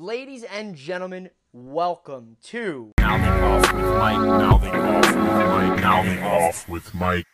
Ladies and gentlemen, welcome to Mouthing off with Mike. Mouthing off with Mike. Mouthing off with Mike.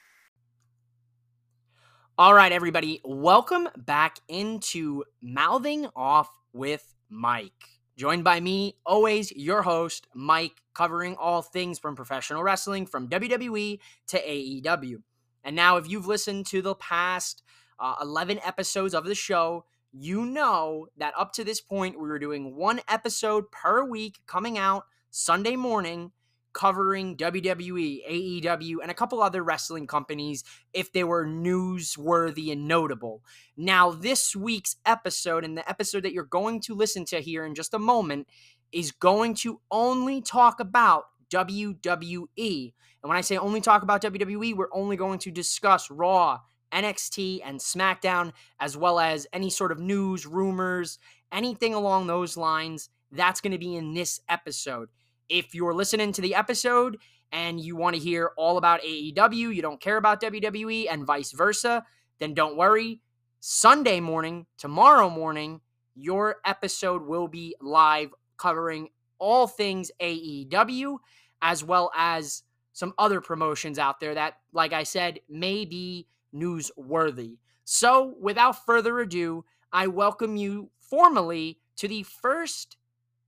All right, everybody, welcome back into Mouthing Off with Mike. Joined by me, always your host, Mike, covering all things from professional wrestling, from WWE to AEW. And now, if you've listened to the past uh, 11 episodes of the show, you know that up to this point, we were doing one episode per week coming out Sunday morning covering WWE, AEW, and a couple other wrestling companies if they were newsworthy and notable. Now, this week's episode and the episode that you're going to listen to here in just a moment is going to only talk about WWE. And when I say only talk about WWE, we're only going to discuss Raw, NXT, and SmackDown, as well as any sort of news, rumors, anything along those lines. That's going to be in this episode. If you're listening to the episode and you want to hear all about AEW, you don't care about WWE, and vice versa, then don't worry. Sunday morning, tomorrow morning, your episode will be live covering all things AEW, as well as some other promotions out there that, like I said, may be newsworthy. So, without further ado, I welcome you formally to the first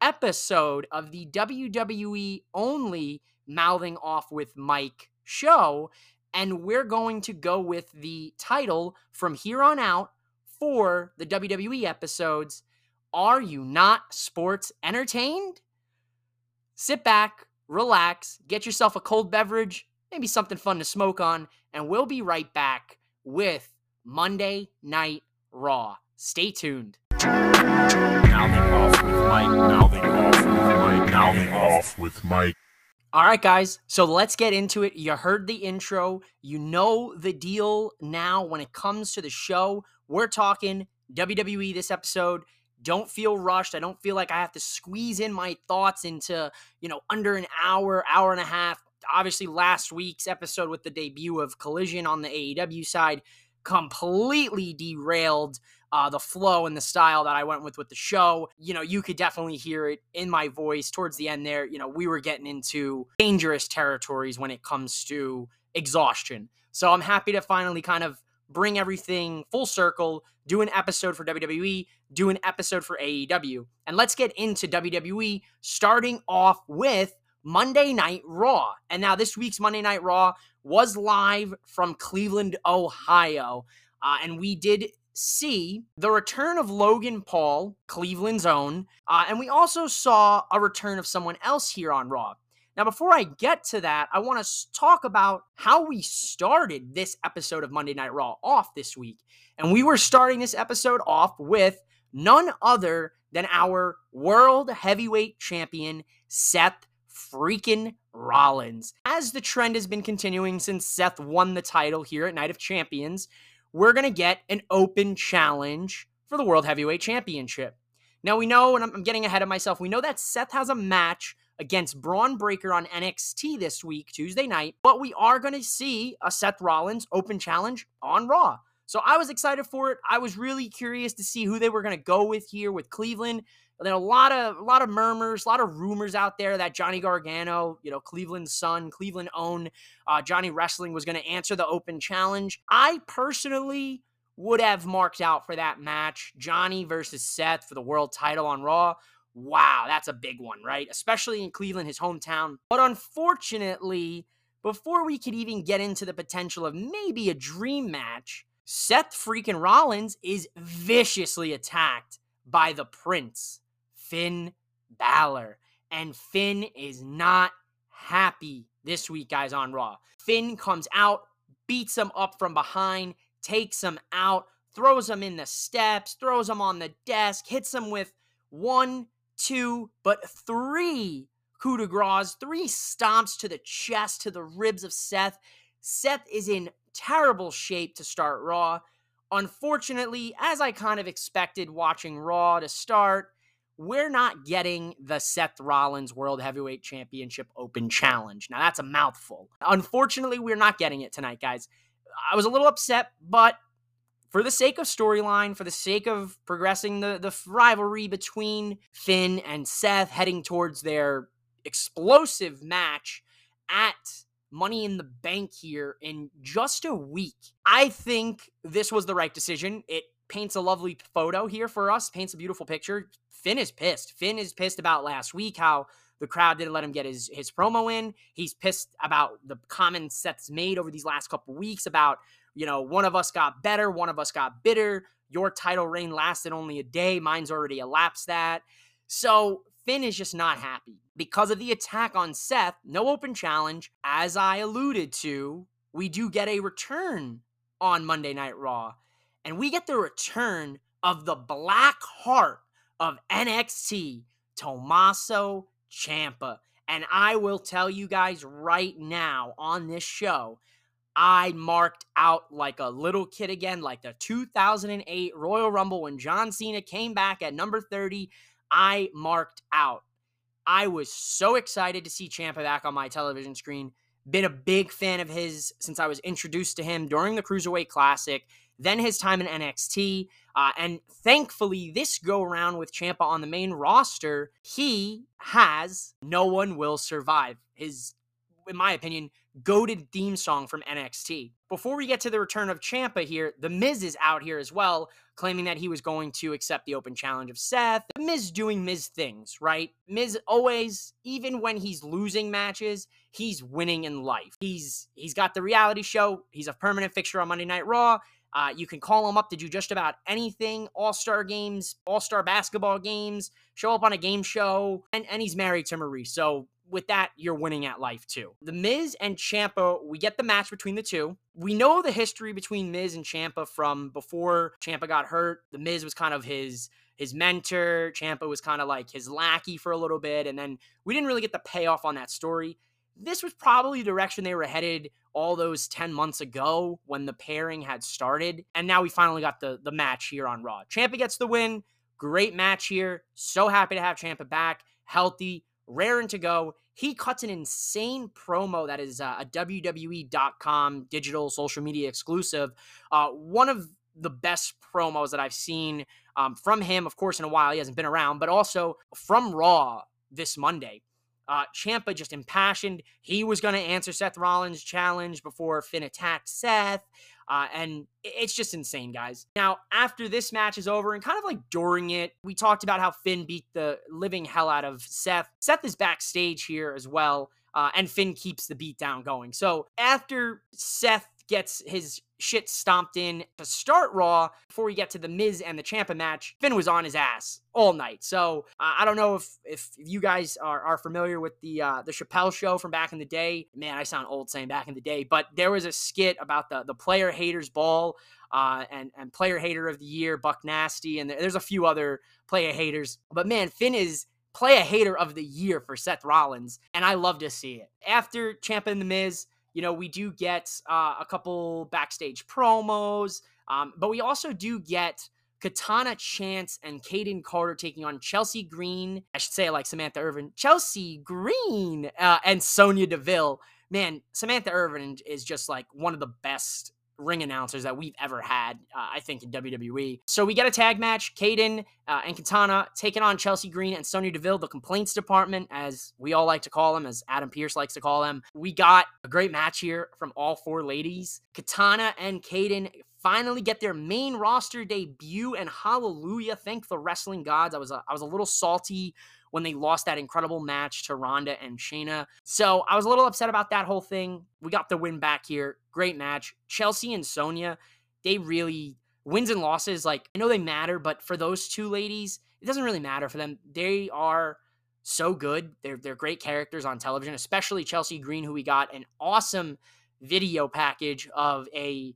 episode of the WWE only Mouthing Off with Mike show. And we're going to go with the title from here on out for the WWE episodes Are You Not Sports Entertained? Sit back, relax, get yourself a cold beverage, maybe something fun to smoke on, and we'll be right back with Monday Night Raw. Stay tuned. Mouthing off with Mike. Mouthing off with Mike. Mouthing off with Mike. All right, guys. So let's get into it. You heard the intro. You know the deal now when it comes to the show. We're talking WWE this episode. Don't feel rushed. I don't feel like I have to squeeze in my thoughts into, you know, under an hour, hour and a half. Obviously, last week's episode with the debut of Collision on the AEW side completely derailed uh, the flow and the style that I went with with the show. You know, you could definitely hear it in my voice towards the end there. You know, we were getting into dangerous territories when it comes to exhaustion. So I'm happy to finally kind of bring everything full circle, do an episode for WWE, do an episode for AEW. And let's get into WWE, starting off with Monday Night Raw. And now this week's Monday Night Raw was live from Cleveland, Ohio. Uh, and we did see the return of Logan Paul, Cleveland's own, uh, and we also saw a return of someone else here on Raw. Now, before I get to that, I want to talk about how we started this episode of Monday Night Raw off this week. And we were starting this episode off with none other than our world heavyweight champion, Seth freaking Rollins. As the trend has been continuing since Seth won the title here at Night of Champions, we're going to get an open challenge for the World Heavyweight Championship. Now, we know, and I'm getting ahead of myself, we know that Seth has a match against Bron Breakker on NXT this week, Tuesday night, but we are going to see a Seth Rollins open challenge on Raw. So I was excited for it. I was really curious to see who they were going to go with here with Cleveland. Are a lot of a lot of murmurs, a lot of rumors out there that Johnny Gargano, you know, Cleveland's son, Cleveland own uh, Johnny Wrestling was going to answer the open challenge. I personally would have marked out for that match, Johnny versus Seth for the world title on Raw. Wow, that's a big one, right? Especially in Cleveland, his hometown. But unfortunately, before we could even get into the potential of maybe a dream match, Seth freaking Rollins is viciously attacked by the Prince. Finn Balor. And Finn is not happy this week, guys, on Raw. Finn comes out, beats him up from behind, takes him out, throws him in the steps, throws him on the desk, hits him with one, two, but three coup de grace, three stomps to the chest, to the ribs of Seth. Seth is in terrible shape to start Raw. Unfortunately, as I kind of expected watching Raw to start, we're not getting the Seth Rollins World Heavyweight Championship Open Challenge. Now, that's a mouthful. Unfortunately, we're not getting it tonight, guys. I was a little upset, but for the sake of storyline, for the sake of progressing the, the rivalry between Finn and Seth heading towards their explosive match at Money in the Bank here in just a week, I think this was the right decision. It paints a lovely photo here for us, paints a beautiful picture. Finn is pissed. Finn is pissed about last week how the crowd didn't let him get his his promo in. He's pissed about the comments that's made over these last couple weeks about, you know, one of us got better, one of us got bitter. Your title reign lasted only a day. Mine's already elapsed that. So Finn is just not happy. Because of the attack on Seth, no open challenge. As I alluded to, we do get a return on Monday Night Raw. And we get the return of the black heart of NXT, Tommaso Ciampa. And I will tell you guys right now on this show, I marked out like a little kid again, like the 2008 Royal Rumble when John Cena came back at number 30. I marked out. I was so excited to see Ciampa back on my television screen. Been a big fan of his since I was introduced to him during the Cruiserweight Classic then his time in NXT. Uh, and thankfully, this go around with Ciampa on the main roster, he has No One Will Survive. His, in my opinion, goaded theme song from NXT. Before we get to the return of Ciampa here, The Miz is out here as well, claiming that he was going to accept the open challenge of Seth. The Miz doing Miz things, right? Miz always, even when he's losing matches, he's winning in life. He's he's got the reality show. He's a permanent fixture on Monday Night Raw. Uh, you can call him up to do just about anything all star games, all star basketball games, show up on a game show, and, and he's married to Maryse. So, with that, you're winning at life too. The Miz and Ciampa, we get the match between the two. We know the history between Miz and Ciampa from before Ciampa got hurt. The Miz was kind of his his mentor. Ciampa was kind of like his lackey for a little bit, and then we didn't really get the payoff on that story this was probably the direction they were headed all those 10 months ago when the pairing had started. And now we finally got the, the match here on Raw. Ciampa gets the win. Great match here. So happy to have Ciampa back, healthy, raring to go. He cuts an insane promo that is uh, a WWE.com digital social media exclusive. Uh, one of the best promos that I've seen um, from him, of course, in a while. He hasn't been around, but also from Raw this Monday. Uh, Ciampa just impassioned. He was going to answer Seth Rollins' challenge before Finn attacked Seth. Uh, and it's just insane, guys. Now, after this match is over and kind of like during it, we talked about how Finn beat the living hell out of Seth. Seth is backstage here as well. Uh, and Finn keeps the beat down going. So after Seth gets his shit stomped in to start Raw before we get to the Miz and the Ciampa match. Finn was on his ass all night. So uh, I don't know if if you guys are, are familiar with the uh, the Chappelle show from back in the day. Man, I sound old saying back in the day, but there was a skit about the the player haters ball. Uh, and and player hater of the year, Buck Nasty, and there's a few other player haters. But man, Finn is play a hater of the year for Seth Rollins, and I love to see it. After Ciampa and the Miz, you know, we do get uh, a couple backstage promos, um, but we also do get Katana Chance and Kayden Carter taking on Chelsea Green. I should say like Samantha Irvin, Chelsea Green, uh, and Sonya Deville. Man, Samantha Irvin is just like one of the best ring announcers that we've ever had, uh, I think, in WWE. So we get a tag match. Kayden uh, and Katana taking on Chelsea Green and Sonya Deville, the complaints department, as we all like to call them, as Adam Pearce likes to call them. We got a great match here from all four ladies. Katana and Kayden finally get their main roster debut, and hallelujah, thank the wrestling gods. I was a, I was a little salty when they lost that incredible match to Ronda and Shayna. So I was a little upset about that whole thing. We got the win back here. Great match. Chelsea and Sonya, they really wins and losses, like I know they matter, but for those two ladies, it doesn't really matter for them. They are so good. They're they're great characters on television, especially Chelsea Green, who we got an awesome video package of a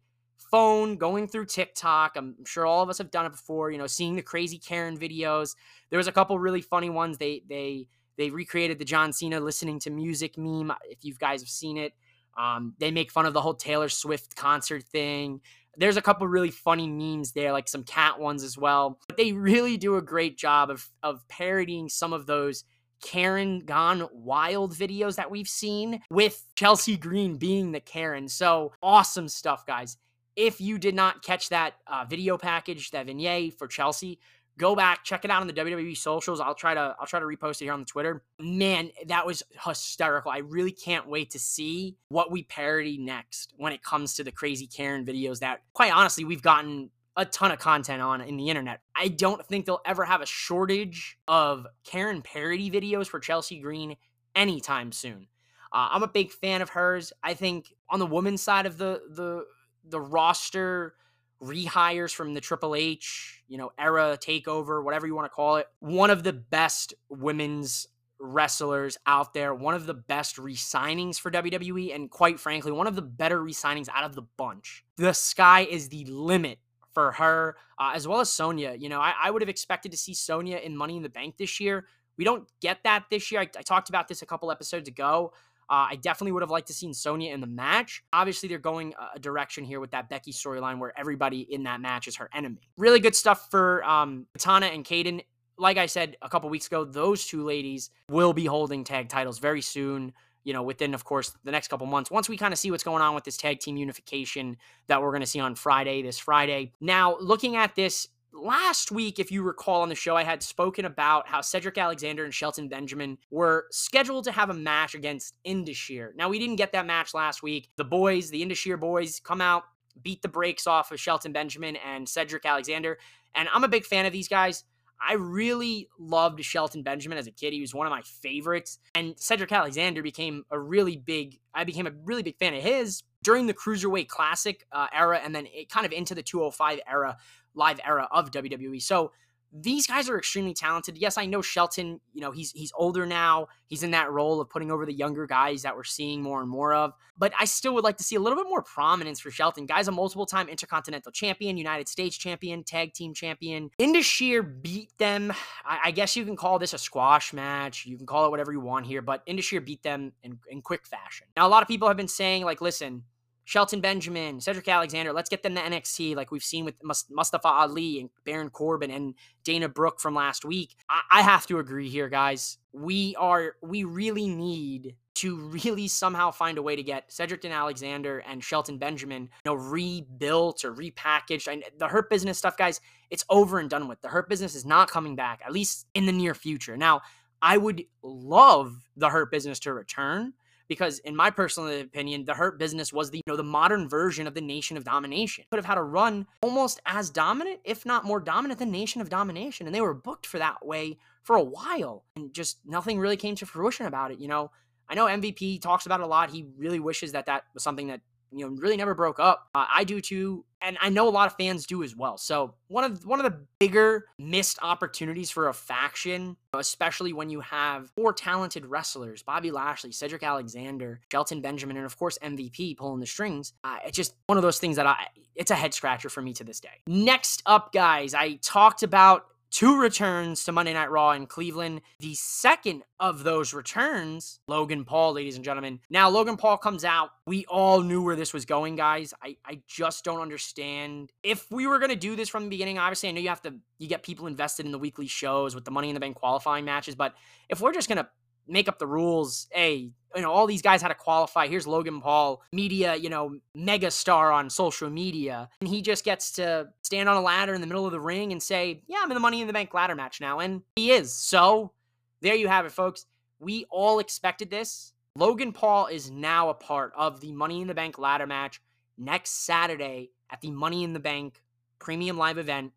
phone going through TikTok. I'm sure all of us have done it before, you know, seeing the crazy Karen videos. There was a couple really funny ones. They they they recreated the John Cena listening to music meme if you guys have seen it. Um, they make fun of the whole Taylor Swift concert thing. There's a couple really funny memes there, like some cat ones as well. But they really do a great job of of parodying some of those Karen gone wild videos that we've seen with Chelsea Green being the Karen. So awesome stuff, guys if you did not catch that uh, video package, that vignette for Chelsea, go back, check it out on the WWE socials. I'll try to I'll try to repost it here on the Twitter. Man, that was hysterical. I really can't wait to see what we parody next when it comes to the crazy Karen videos that quite honestly we've gotten a ton of content on in the internet. I don't think they'll ever have a shortage of Karen parody videos for Chelsea Green anytime soon. Uh, I'm a big fan of hers. I think on the women's side of the the the roster rehires from the Triple H, you know, era takeover, whatever you want to call it. One of the best women's wrestlers out there, one of the best re-signings for WWE, and quite frankly, one of the better re-signings out of the bunch. The sky is the limit for her, uh, as well as Sonya. You know, I, I, would have expected to see Sonya in Money in the Bank this year. We don't get that this year. I, I talked about this a couple episodes ago. Uh, I definitely would have liked to seen Sonya in the match. Obviously, they're going a direction here with that Becky storyline where everybody in that match is her enemy. Really good stuff for um, Katana and Kayden. Like I said a couple weeks ago, those two ladies will be holding tag titles very soon you know, within, of course, the next couple months, once we kind of see what's going on with this tag team unification that we're going to see on Friday, this Friday. Now, looking at this last week, if you recall on the show, I had spoken about how Cedric Alexander and Shelton Benjamin were scheduled to have a match against Indus Sher. Now, we didn't get that match last week. The boys, the Indus Sher boys, come out, beat the brakes off of Shelton Benjamin and Cedric Alexander. And I'm a big fan of these guys. I really loved Shelton Benjamin as a kid. He was one of my favorites. And Cedric Alexander became a really big, I became a really big fan of his during the Cruiserweight Classic uh, era and then it kind of into the 205 era live era of WWE. So these guys are extremely talented. Yes, I know Shelton, you know, he's he's older now. He's in that role of putting over the younger guys that we're seeing more and more of. But I still would like to see a little bit more prominence for Shelton. Guys, a multiple time intercontinental champion, United States champion, tag team champion. Indus Sher beat them. I, I, guess you can call this a squash match. You can call it whatever you want here, but Indus Sher beat them in, in quick fashion. Now, a lot of people have been saying, like, listen, Shelton Benjamin, Cedric Alexander. Let's get them to NXT like we've seen with Mustafa Ali and Baron Corbin and Dana Brooke from last week. I, I have to agree here, guys. We are we really need to really somehow find a way to get Cedric and Alexander and Shelton Benjamin, you know, rebuilt or repackaged. The Hurt Business stuff, guys, it's over and done with. The Hurt Business is not coming back, at least in the near future. Now, I would love the Hurt Business to return because in my personal opinion, the Hurt Business was the you know the modern version of the Nation of Domination. Could have had a run almost as dominant, if not more dominant than Nation of Domination, and they were booked for that way for a while, and just nothing really came to fruition about it. You know, I know MVP talks about it a lot. He really wishes that that was something that you know really never broke up. Uh, I do too, and I know a lot of fans do as well. So one of one of the bigger missed opportunities for a faction, especially when you have four talented wrestlers: Bobby Lashley, Cedric Alexander, Shelton Benjamin, and of course MVP pulling the strings. Uh, it's just one of those things that I it's a head scratcher for me to this day. Next up, guys, I talked about two returns to Monday Night Raw in Cleveland. The second of those returns, Logan Paul, ladies and gentlemen. Now, Logan Paul comes out. We all knew where this was going, guys. I, I just don't understand. If we were going to do this from the beginning, obviously, I know you have to, you get people invested in the weekly shows with the Money in the Bank qualifying matches, but if we're just going to make up the rules. Hey, you know, all these guys had to qualify. Here's Logan Paul, media, you know, mega star on social media. And he just gets to stand on a ladder in the middle of the ring and say, Yeah, I'm in the Money in the Bank ladder match now. And he is. So there you have it, folks. We all expected this. Logan Paul is now a part of the Money in the Bank ladder match next Saturday at the Money in the Bank premium live event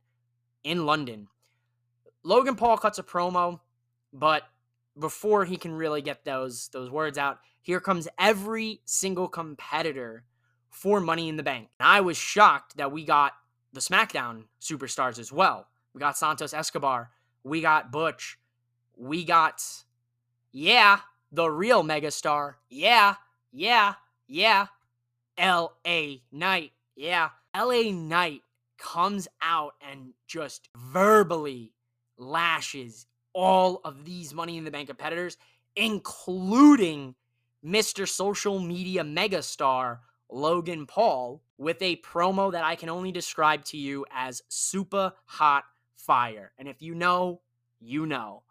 in London. Logan Paul cuts a promo, but before he can really get those those words out, here comes every single competitor for Money in the Bank. And I was shocked that we got the SmackDown superstars as well. We got Santos Escobar, we got Butch, we got yeah, the real megastar. Yeah, yeah, yeah. LA Knight. Yeah. LA Knight comes out and just verbally lashes all of these Money in the Bank competitors, including Mr. Social Media megastar Logan Paul, with a promo that I can only describe to you as super hot fire. And if you know, you know.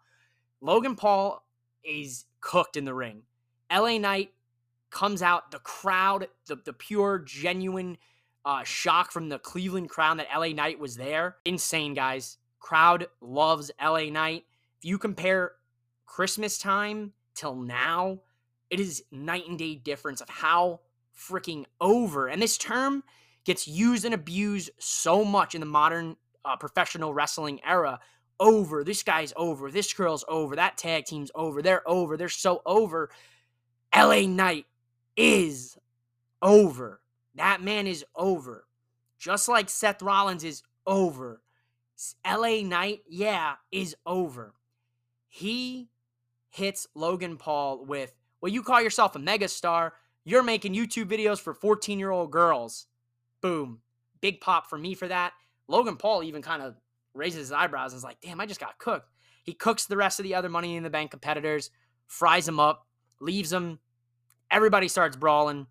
Logan Paul is cooked in the ring. LA Knight comes out, the crowd, the, the pure, genuine uh, shock from the Cleveland crowd that LA Knight was there. Insane, guys. Crowd loves LA Knight. You compare Christmas time till now, it is night and day difference of how freaking over. And this term gets used and abused so much in the modern uh, professional wrestling era. Over. This guy's over. This girl's over. That tag team's over. They're over. They're so over. LA Knight is over. That man is over. Just like Seth Rollins is over. LA Knight, yeah, is over. He hits Logan Paul with, well, you call yourself a megastar. You're making YouTube videos for 14 year old girls. Boom. Big pop for me for that. Logan Paul even kind of raises his eyebrows and is like, damn, I just got cooked. He cooks the rest of the other Money in the Bank competitors, fries them up, leaves them. Everybody starts brawling.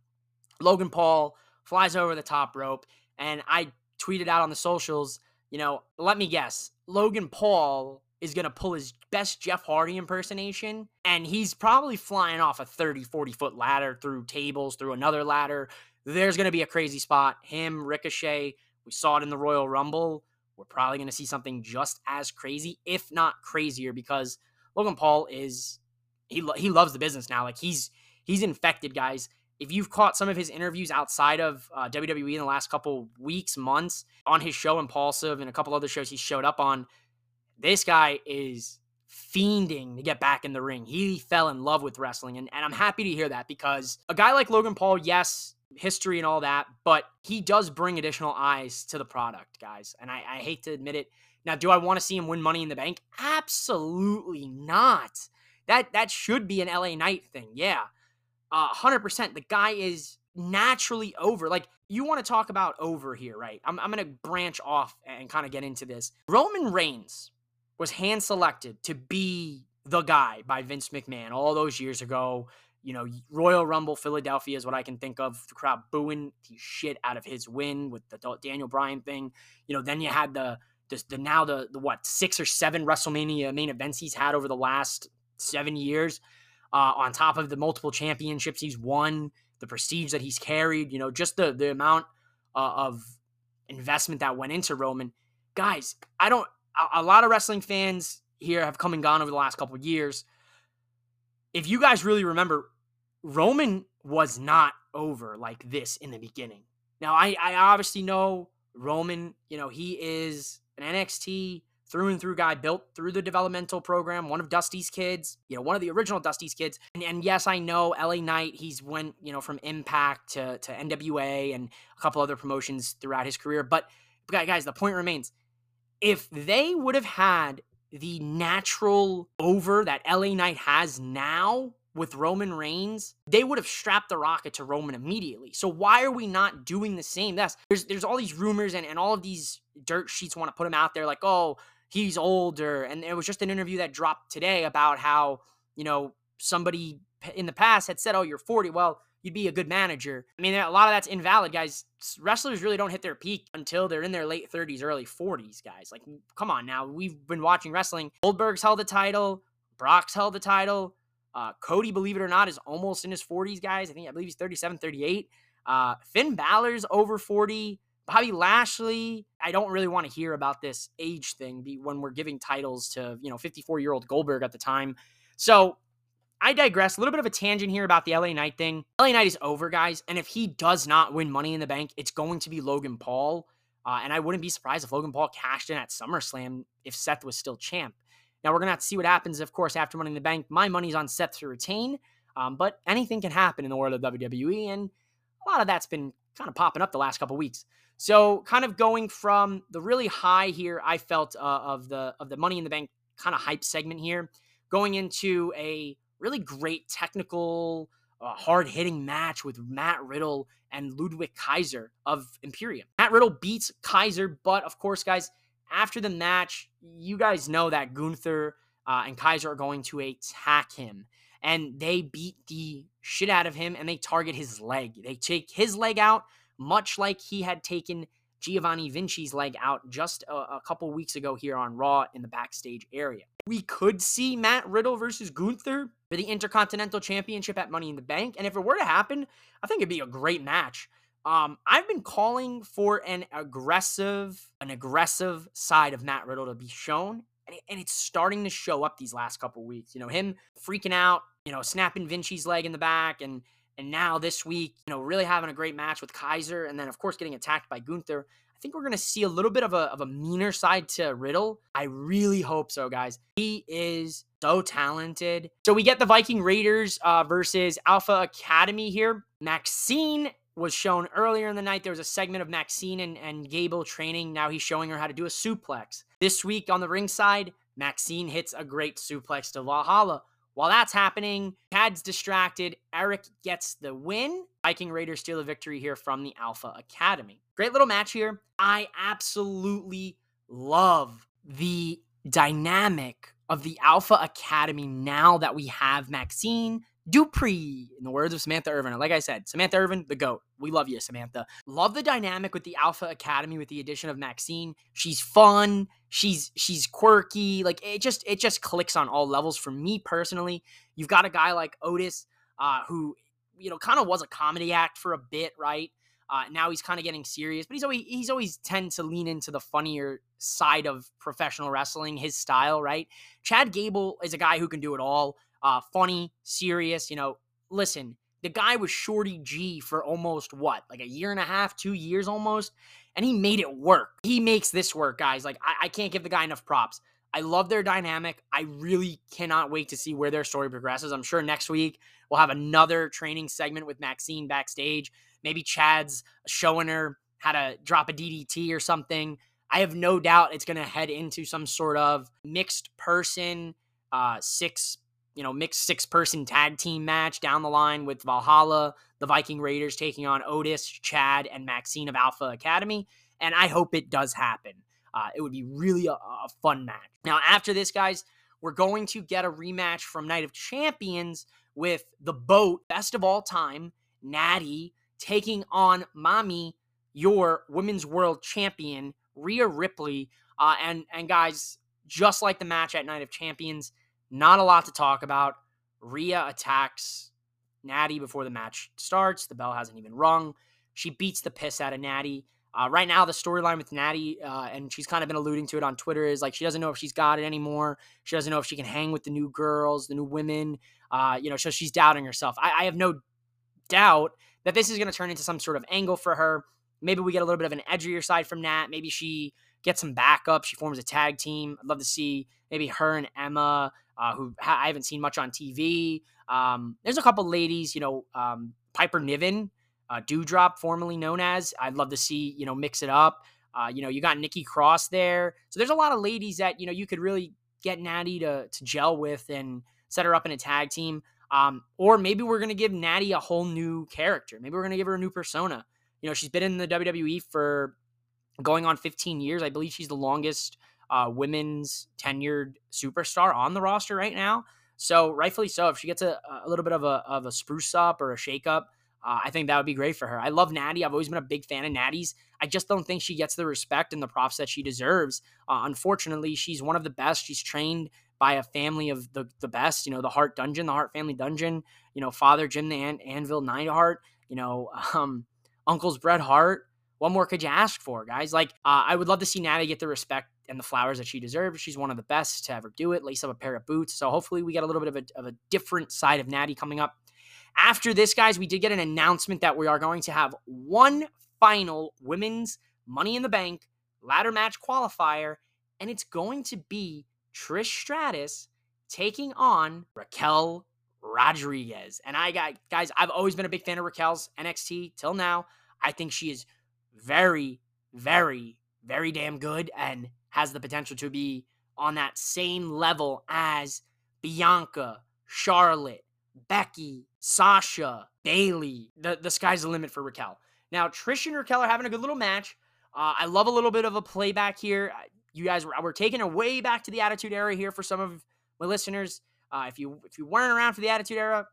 Logan Paul flies over the top rope. And I tweeted out on the socials, you know, let me guess, Logan Paul is going to pull his best Jeff Hardy impersonation. And he's probably flying off a 30, 40 foot ladder through tables, through another ladder. There's going to be a crazy spot. Him, Ricochet, we saw it in the Royal Rumble. We're probably going to see something just as crazy, if not crazier, because Logan Paul is he he loves the business now. Like he's he's infected, guys. If you've caught some of his interviews outside of uh, WWE in the last couple weeks, months, on his show Impulsive and a couple other shows he showed up on, this guy is fiending to get back in the ring. He fell in love with wrestling, and, and I'm happy to hear that because a guy like Logan Paul, yes, history and all that, but he does bring additional eyes to the product, guys. And I, I hate to admit it. Now, do I want to see him win Money in the Bank? Absolutely not. That that should be an LA Knight thing. Yeah, uh, hundred percent. The guy is naturally over. Like you want to talk about over here, right? I'm I'm gonna branch off and kind of get into this. Roman Reigns was hand selected to be the guy by Vince McMahon all those years ago you know, Royal Rumble Philadelphia is what I can think of. The crowd booing the shit out of his win with the Daniel Bryan thing. You know, then you had the the, the now the the what six or seven WrestleMania main events he's had over the last seven years. Uh, on top of the multiple championships he's won, the prestige that he's carried, you know, just the the amount uh, of investment that went into Roman. Guys, I don't. A, a lot of wrestling fans here have come and gone over the last couple years. If you guys really remember, Roman was not over like this in the beginning. Now, I, I obviously know Roman, you know, he is an NXT through and through guy built through the developmental program, one of Dusty's kids, you know, one of the original Dusty's kids. And, and yes, I know LA Knight, he's went, you know, from Impact to, to NWA and a couple other promotions throughout his career. But guys, the point remains if they would have had the natural over that LA Knight has now with Roman Reigns, they would have strapped the rocket to Roman immediately. So why are we not doing the same? That's there's there's all these rumors and, and all of these dirt sheets want to put him out there like, oh, he's older. And it was just an interview that dropped today about how, you know, somebody in the past had said, Oh, you're 40. Well, you'd be a good manager. I mean, a lot of that's invalid, guys. Wrestlers really don't hit their peak until they're in their late 30s, early 40s, guys. Like, come on now. We've been watching wrestling. Goldberg's held the title, Brock's held the title. Uh, Cody, believe it or not, is almost in his 40s, guys. I think I believe he's 37, 38. Uh, Finn Balor's over 40. Bobby Lashley, I don't really want to hear about this age thing when we're giving titles to, you know, 54 year old Goldberg at the time. So I digress. A little bit of a tangent here about the LA Knight thing. LA Knight is over, guys. And if he does not win money in the bank, it's going to be Logan Paul. Uh, and I wouldn't be surprised if Logan Paul cashed in at SummerSlam if Seth was still champ. Now we're gonna have to see what happens, of course, after Money in the Bank. My money's on Seth to retain, um, but anything can happen in the world of WWE, and a lot of that's been kind of popping up the last couple weeks. So, kind of going from the really high here, I felt uh, of the of the Money in the Bank kind of hype segment here, going into a really great technical, uh, hard hitting match with Matt Riddle and Ludwig Kaiser of Imperium. Matt Riddle beats Kaiser, but of course, guys, after the match, you guys know that Gunther uh, and Kaiser are going to attack him. And they beat the shit out of him and they target his leg. They take his leg out, much like he had taken Giovanni Vinci's leg out just a, a couple weeks ago here on Raw in the backstage area. We could see Matt Riddle versus Gunther for the Intercontinental Championship at Money in the Bank. And if it were to happen, I think it'd be a great match. Um, I've been calling for an aggressive, an aggressive side of Matt Riddle to be shown, and, it, and it's starting to show up these last couple weeks. You know, him freaking out, you know, snapping Vinci's leg in the back, and and now this week, you know, really having a great match with Kaiser, and then of course getting attacked by Gunther. I think we're going to see a little bit of a, of a meaner side to Riddle. I really hope so, guys. He is so talented. So we get the Viking Raiders uh, versus Alpha Academy here. Maxine was shown earlier in the night. There was a segment of Maxine and, and Gable training. Now he's showing her how to do a suplex. This week on the ringside, Maxine hits a great suplex to Valhalla. While that's happening, Chad's distracted. Eric gets the win. Viking Raiders steal a victory here from the Alpha Academy. Great little match here. I absolutely love the dynamic of the Alpha Academy now that we have Maxine Dupri, in the words of Samantha Irvin. Like I said, Samantha Irvin, the GOAT. We love you, Samantha. Love the dynamic with the Alpha Academy with the addition of Maxine. She's fun. She's she's quirky. Like it just it just clicks on all levels for me personally. You've got a guy like Otis, uh, who, you know, kind of was a comedy act for a bit, right? Uh, now he's kind of getting serious, but he's always he's always tend to lean into the funnier side of professional wrestling, his style, right? Chad Gable is a guy who can do it all uh, funny, serious. You know, listen, the guy was Shorty G for almost what, like a year and a half, two years almost, and he made it work. He makes this work, guys. Like, I, I can't give the guy enough props. I love their dynamic. I really cannot wait to see where their story progresses. I'm sure next week we'll have another training segment with Maxine backstage. Maybe Chad's showing her how to drop a DDT or something. I have no doubt it's going to head into some sort of mixed person, uh, six you know, mixed six person tag team match down the line with Valhalla, the Viking Raiders taking on Otis, Chad, and Maxine of Alpha Academy. And I hope it does happen. Uh, it would be really a, a fun match. Now, after this, guys, we're going to get a rematch from Night of Champions with the boat, best of all time, Natty, taking on Mommy, your women's world champion, Rhea Ripley. Uh, and and guys, just like the match at Night of Champions, not a lot to talk about. Rhea attacks Natty before the match starts. The bell hasn't even rung. She beats the piss out of Natty. Uh, right now, the storyline with Natty, uh, and she's kind of been alluding to it on Twitter, is like she doesn't know if she's got it anymore. She doesn't know if she can hang with the new girls, the new women. Uh, you know, so she's doubting herself. I, I have no doubt that this is going to turn into some sort of angle for her. Maybe we get a little bit of an edgier side from Nat. Maybe she gets some backup. She forms a tag team. I'd love to see maybe her and Emma uh, who ha- I haven't seen much on TV. Um, there's a couple ladies, you know, um, Piper Niven, uh, Doudrop, formerly known as. I'd love to see, you know, mix it up. Uh, you know, you got Nikki Cross there. So there's a lot of ladies that, you know, you could really get Natty to, to gel with and set her up in a tag team. Um, or maybe we're going to give Natty a whole new character. Maybe we're going to give her a new persona. You know, she's been in the WWE for going on 15 years. I believe she's the longest uh, women's tenured superstar on the roster right now. So rightfully so, if she gets a, a little bit of a, of a spruce up or a shake up, uh, I think that would be great for her. I love Natty. I've always been a big fan of Natty's. I just don't think she gets the respect and the props that she deserves. Uh, unfortunately, she's one of the best. She's trained by a family of the, the best, you know, the Hart Dungeon, the Hart family dungeon, you know, father Jim the An- Anvil Neidhart, you know, um, uncles Bret Hart. What more could you ask for, guys? Like, uh, I would love to see Natty get the respect and the flowers that she deserves. She's one of the best to ever do it. Lace up a pair of boots. So hopefully we get a little bit of a, of a different side of Natty coming up. After this, guys, we did get an announcement that we are going to have one final women's Money in the Bank ladder match qualifier, and it's going to be Trish Stratus taking on Raquel Rodriguez. And I got guys, I've always been a big fan of Raquel's NXT till now. I think she is very, very, very damn good and has the potential to be on that same level as Bianca, Charlotte, Becky, Sasha, Bayley. The, the sky's the limit for Raquel. Now, Trish and Raquel are having a good little match. Uh, I love a little bit of a playback here. You guys, were, we're taking it way back to the Attitude Era here for some of my listeners. Uh, if you if you weren't around for the Attitude Era,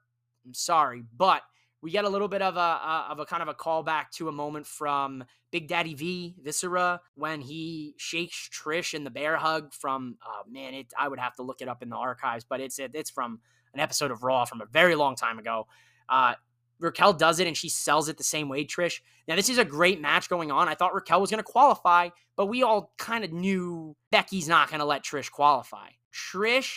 I'm sorry, but we get a little bit of a, a, of a kind of a callback to a moment from Big Daddy V Viscera when he shakes Trish in the bear hug from oh man it I would have to look it up in the archives but it's it, it's from an episode of Raw from a very long time ago. Uh, Raquel does it and she sells it the same way, Trish. Now, this is a great match going on. I thought Raquel was going to qualify, but we all kind of knew Becky's not going to let Trish qualify. Trish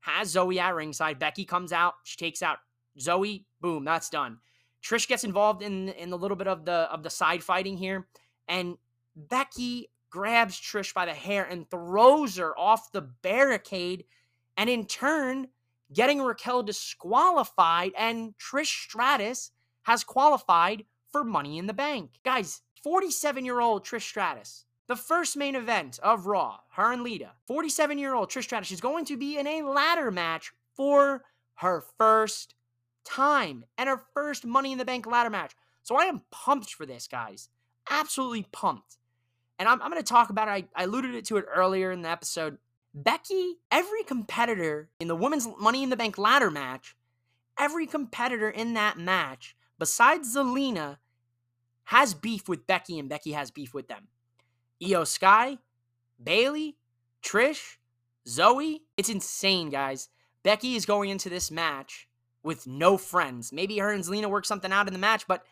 has Zoe at ringside. Becky comes out, she takes out Zoe, boom, that's done. Trish gets involved in in the little bit of the of the side fighting here, and Becky grabs Trish by the hair and throws her off the barricade, and in turn, getting Raquel disqualified, and Trish Stratus has qualified for Money in the Bank. Guys, 47 year old Trish Stratus, the first main event of Raw, her and Lita, 47 year old Trish Stratus is going to be in a ladder match for her first time and her first Money in the Bank ladder match. So I am pumped for this, guys. Absolutely pumped. And I'm, I'm going to talk about it. I, I alluded to it earlier in the episode. Becky, every competitor in the women's Money in the Bank ladder match, every competitor in that match, besides Zelina, has beef with Becky and Becky has beef with them. Iyo Sky, Bayley, Trish, Zoe. It's insane, guys. Becky is going into this match with no friends. Maybe her and Zelina work something out in the match, but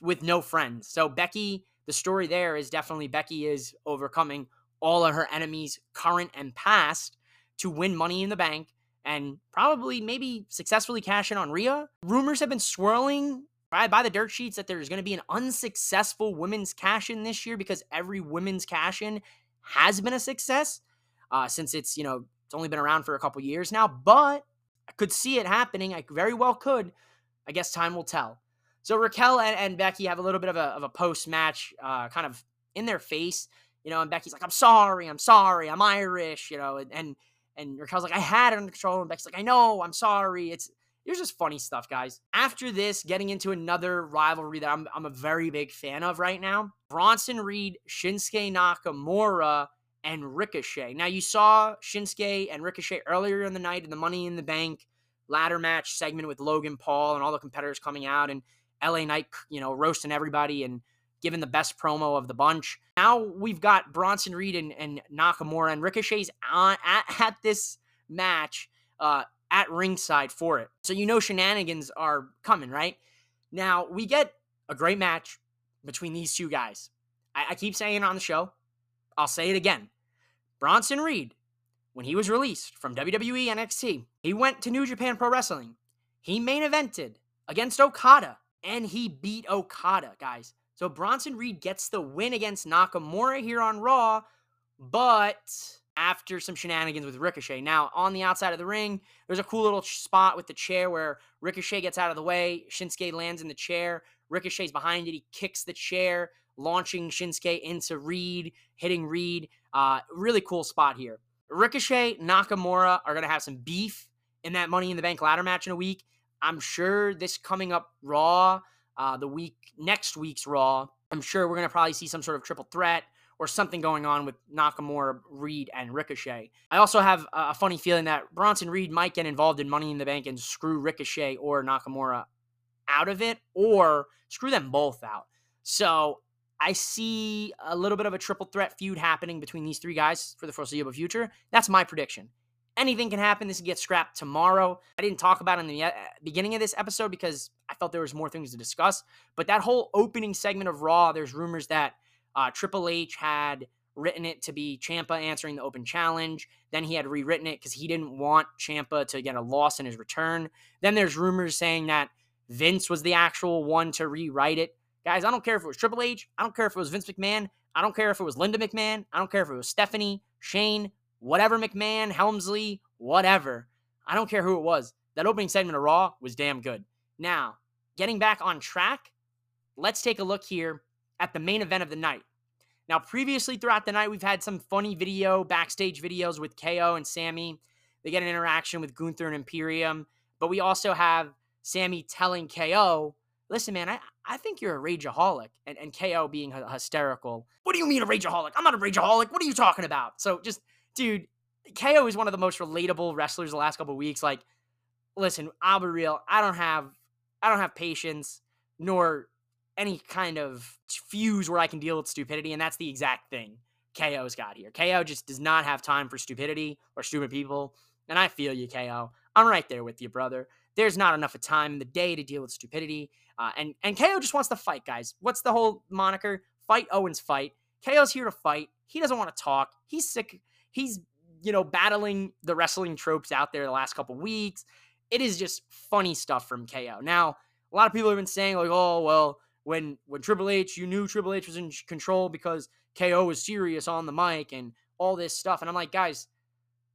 with no friends. So Becky, the story there is definitely Becky is overcoming all of her enemies, current and past, to win money in the bank and probably maybe successfully cash in on Rhea. Rumors have been swirling by, by the dirt sheets that there's going to be an unsuccessful women's cash in this year because every women's cash in has been a success uh, since it's, you know, it's only been around for a couple years now. But I could see it happening. I very well could. I guess time will tell. So Raquel and, and Becky have a little bit of a, of a post match uh, kind of in their face, you know, and Becky's like, I'm sorry, I'm sorry, I'm Irish, you know, and, and, and Raquel's like, I had it under control. And Becky's like, I know, I'm sorry. It's, it's just funny stuff, guys. After this, getting into another rivalry that I'm, I'm a very big fan of right now Bronson Reed, Shinsuke Nakamura, and Ricochet. Now, you saw Shinsuke and Ricochet earlier in the night in the Money in the Bank ladder match segment with Logan Paul and all the competitors coming out and LA Knight, you know, roasting everybody and giving the best promo of the bunch. Now we've got Bronson Reed and, and Nakamura and Ricochet's on, at, at this match uh, at ringside for it. So you know shenanigans are coming, right? Now we get a great match between these two guys. I, I keep saying it on the show. I'll say it again. Bronson Reed, when he was released from WWE NXT, he went to New Japan Pro Wrestling. He main evented against Okada and he beat Okada, guys. So Bronson Reed gets the win against Nakamura here on Raw, but after some shenanigans with Ricochet. Now, on the outside of the ring, there's a cool little spot with the chair where Ricochet gets out of the way. Shinsuke lands in the chair. Ricochet's behind it. He kicks the chair, launching Shinsuke into Reed, hitting Reed. Uh, really cool spot here. Ricochet, Nakamura are going to have some beef in that Money in the Bank ladder match in a week. I'm sure this coming up Raw, uh, the week next week's Raw, I'm sure we're going to probably see some sort of triple threat or something going on with Nakamura, Reed, and Ricochet. I also have a funny feeling that Bronson Reed might get involved in Money in the Bank and screw Ricochet or Nakamura out of it, or screw them both out. So I see a little bit of a triple threat feud happening between these three guys for the foreseeable future. That's my prediction. Anything can happen. This can get scrapped tomorrow. I didn't talk about it in the uh, beginning of this episode because I felt there was more things to discuss. But that whole opening segment of Raw, there's rumors that uh, Triple H had written it to be Ciampa answering the open challenge. Then he had rewritten it because he didn't want Ciampa to get a loss in his return. Then there's rumors saying that Vince was the actual one to rewrite it. Guys, I don't care if it was Triple H. I don't care if it was Vince McMahon. I don't care if it was Linda McMahon. I don't care if it was Stephanie, Shane, whatever McMahon, Helmsley, whatever. I don't care who it was. That opening segment of Raw was damn good. Now, getting back on track, let's take a look here at the main event of the night. Now, previously throughout the night, we've had some funny video, backstage videos with KO and Sammy. They get an interaction with Gunther and Imperium, but we also have Sammy telling KO listen, man, I, I think you're a rageaholic. And, and KO being hysterical. What do you mean a rageaholic? I'm not a rageaholic. What are you talking about? So just, dude, KO is one of the most relatable wrestlers the last couple weeks. Like, listen, I'll be real. I don't have, I don't have patience nor any kind of fuse where I can deal with stupidity. And that's the exact thing KO's got here. KO just does not have time for stupidity or stupid people. And I feel you, KO. I'm right there with you, brother. There's not enough of time in the day to deal with stupidity. Uh, and and KO just wants to fight, guys. What's the whole moniker? Fight Owens fight. KO's here to fight. He doesn't want to talk. He's sick. He's you know battling the wrestling tropes out there the last couple weeks. It is just funny stuff from KO. Now, a lot of people have been saying like, oh well, when when Triple H, you knew Triple H was in control because KO was serious on the mic and all this stuff. And I'm like, guys,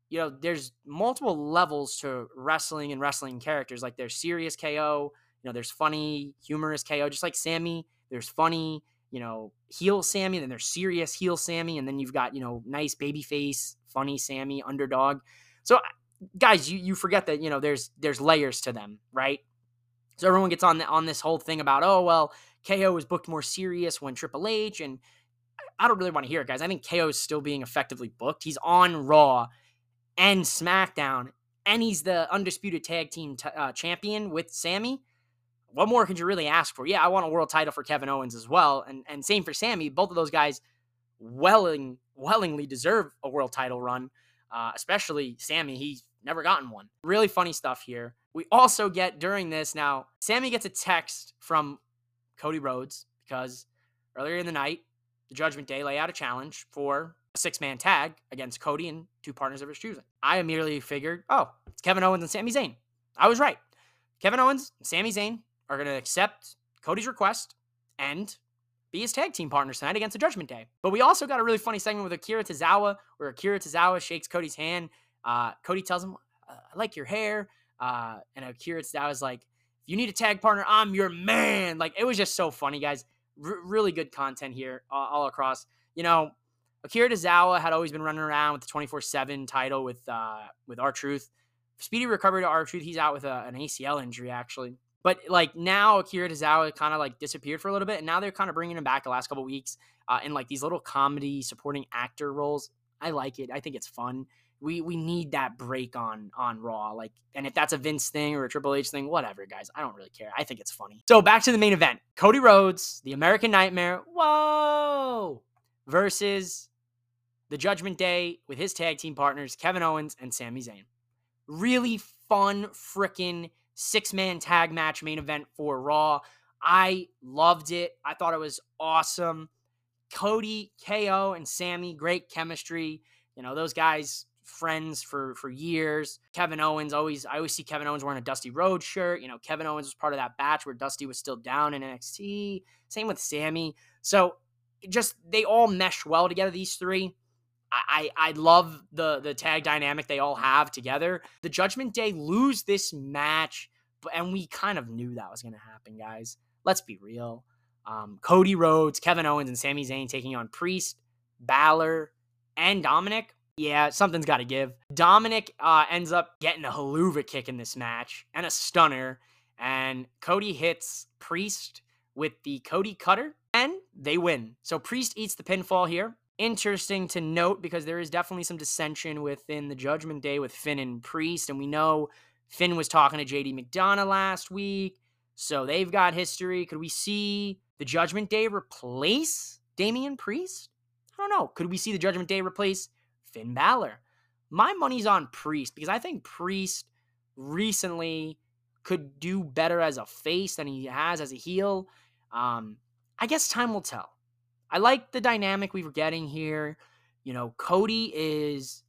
you know, there's multiple levels to wrestling and wrestling characters. Like there's serious KO, you know, there's funny, humorous KO, just like Sami. There's funny, you know, heel Sami, then there's serious heel Sami, and then you've got, you know, nice baby face, funny Sami, underdog. So guys, you you forget that, you know, there's there's layers to them, right? So everyone gets on the, on this whole thing about, oh well, KO was booked more serious when Triple H and I don't really want to hear it, guys. I think KO is still being effectively booked. He's on Raw and SmackDown, and he's the undisputed tag team t- uh, champion with Sami. What more could you really ask for? Yeah, I want a world title for Kevin Owens as well, and and same for Sami. Both of those guys, welling wellingly deserve a world title run. Uh, especially Sami, he's never gotten one. Really funny stuff here. We also get during this now. Sami gets a text from Cody Rhodes because earlier in the night, the Judgment Day lay out a challenge for a six man tag against Cody and two partners of his choosing. I immediately figured, oh, it's Kevin Owens and Sami Zayn. I was right. Kevin Owens and Sami Zayn are going to accept Cody's request and be his tag team partners tonight against the Judgment Day. But we also got a really funny segment with Akira Tozawa where Akira Tozawa shakes Cody's hand. Uh, Cody tells him, I like your hair. Uh, and Akira Tozawa is like, if you need a tag partner, I'm your man. Like, it was just so funny, guys. R- really good content here all, across. You know, Akira Tozawa had always been running around with the 24/7 title with uh with R-Truth. Speedy recovery to R-Truth. He's out with a, an ACL injury actually. But like now, Akira Tozawa kind of like disappeared for a little bit, and now they're kind of bringing him back the last couple weeks uh, in like these little comedy supporting actor roles. I like it. I think it's fun. We we need that break on on Raw. Like, and if that's a Vince thing or a Triple H thing, whatever, guys. I don't really care. I think it's funny. So back to the main event: Cody Rhodes, the American Nightmare. Whoa! Versus the Judgment Day with his tag team partners, Kevin Owens and Sami Zayn. Really fun, freaking six man tag match main event for Raw. I loved it. I thought it was awesome. Cody, KO, and Sami, great chemistry. You know, those guys friends for for years. Kevin Owens always I always see Kevin Owens wearing a Dusty Rhodes shirt. You know, Kevin Owens was part of that batch where Dusty was still down in NXT. Same with Sami. So just they all mesh well together, these three. I, I love the the tag dynamic they all have together. The Judgment Day lose this match, and we kind of knew that was going to happen, guys. Let's be real. Um, Cody Rhodes, Kevin Owens, and Sami Zayn taking on Priest, Balor, and Dominic. Yeah, something's got to give. Dominic uh, ends up getting a Helluva kick in this match and a stunner, and Cody hits Priest with the Cody Cutter, and they win. So Priest eats the pinfall here interesting to note because there is definitely some dissension within the Judgment Day with Finn and Priest, and we know Finn was talking to JD McDonagh last week, so they've got history. Could we see the Judgment Day replace Damian Priest? I don't know. Could we see the Judgment Day replace Finn Balor? My money's on Priest because I think Priest recently could do better as a face than he has as a heel. Um, I guess time will tell. I like the dynamic we were getting here. You know, Cody is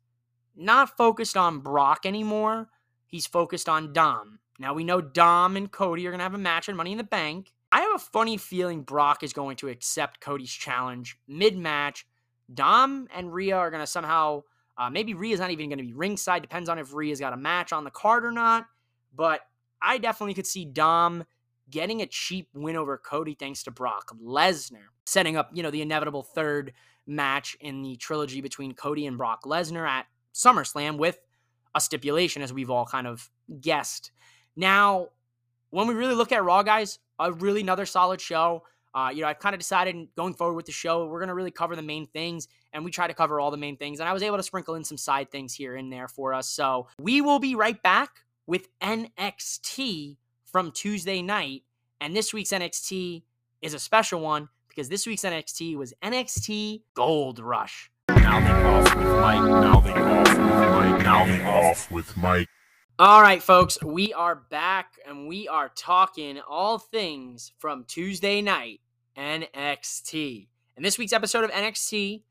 not focused on Brock anymore. He's focused on Dom. Now we know Dom and Cody are going to have a match on Money in the Bank. I have a funny feeling Brock is going to accept Cody's challenge mid match. Dom and Rhea are going to somehow, uh, maybe Rhea's not even going to be ringside. Depends on if Rhea's got a match on the card or not. But I definitely could see Dom getting a cheap win over Cody thanks to Brock Lesnar, setting up, you know, the inevitable third match in the trilogy between Cody and Brock Lesnar at SummerSlam with a stipulation, as we've all kind of guessed. Now, when we really look at Raw, guys, a really another solid show. Uh, you know, I've kind of decided going forward with the show, we're going to really cover the main things and we try to cover all the main things. And I was able to sprinkle in some side things here and there for us. So we will be right back with NXT from Tuesday night. And this week's NXT is a special one because this week's NXT was NXT Gold Rush. Now off with Mike. Now off with Mike. Now off with Mike. All right, folks, we are back and we are talking all things from Tuesday night NXT. And this week's episode of NXT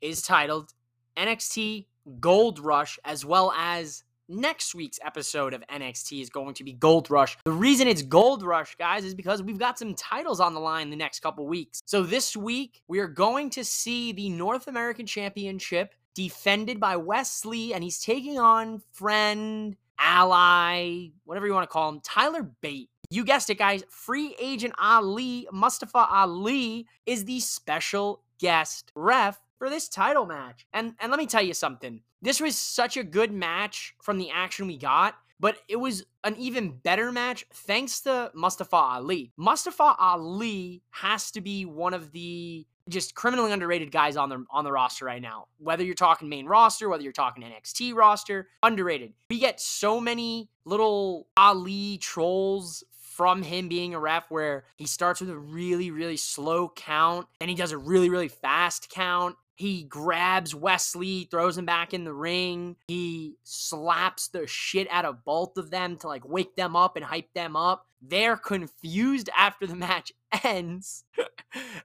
is titled NXT Gold Rush, as well as next week's episode of NXT is going to be Gold Rush. The reason it's Gold Rush, guys, is because we've got some titles on the line the next couple weeks. So this week, we are going to see the North American Championship defended by Wesley, and he's taking on friend, ally, whatever you want to call him, Tyler Bate. You guessed it, guys. Free agent Ali, Mustafa Ali, is the special guest ref for this title match. And and let me tell you something. This was such a good match from the action we got, but it was an even better match thanks to Mustafa Ali. Mustafa Ali has to be one of the just criminally underrated guys on the on the roster right now. Whether you're talking main roster, whether you're talking NXT roster, underrated. We get so many little Ali trolls from him being a ref where he starts with a really really slow count and he does a really really fast count he grabs Wesley, throws him back in the ring. He slaps the shit out of both of them to like wake them up and hype them up. They're confused after the match ends.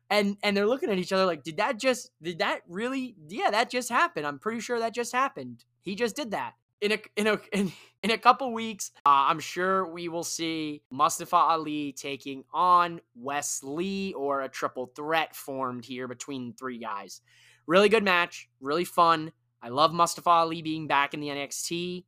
and and they're looking at each other like, did that just did that really yeah, that just happened. I'm pretty sure that just happened. He just did that. In a in a in, in a couple weeks, uh, I'm sure we will see Mustafa Ali taking on Wesley or a triple threat formed here between three guys. Really good match, really fun. I love Mustafa Ali being back in the NXT.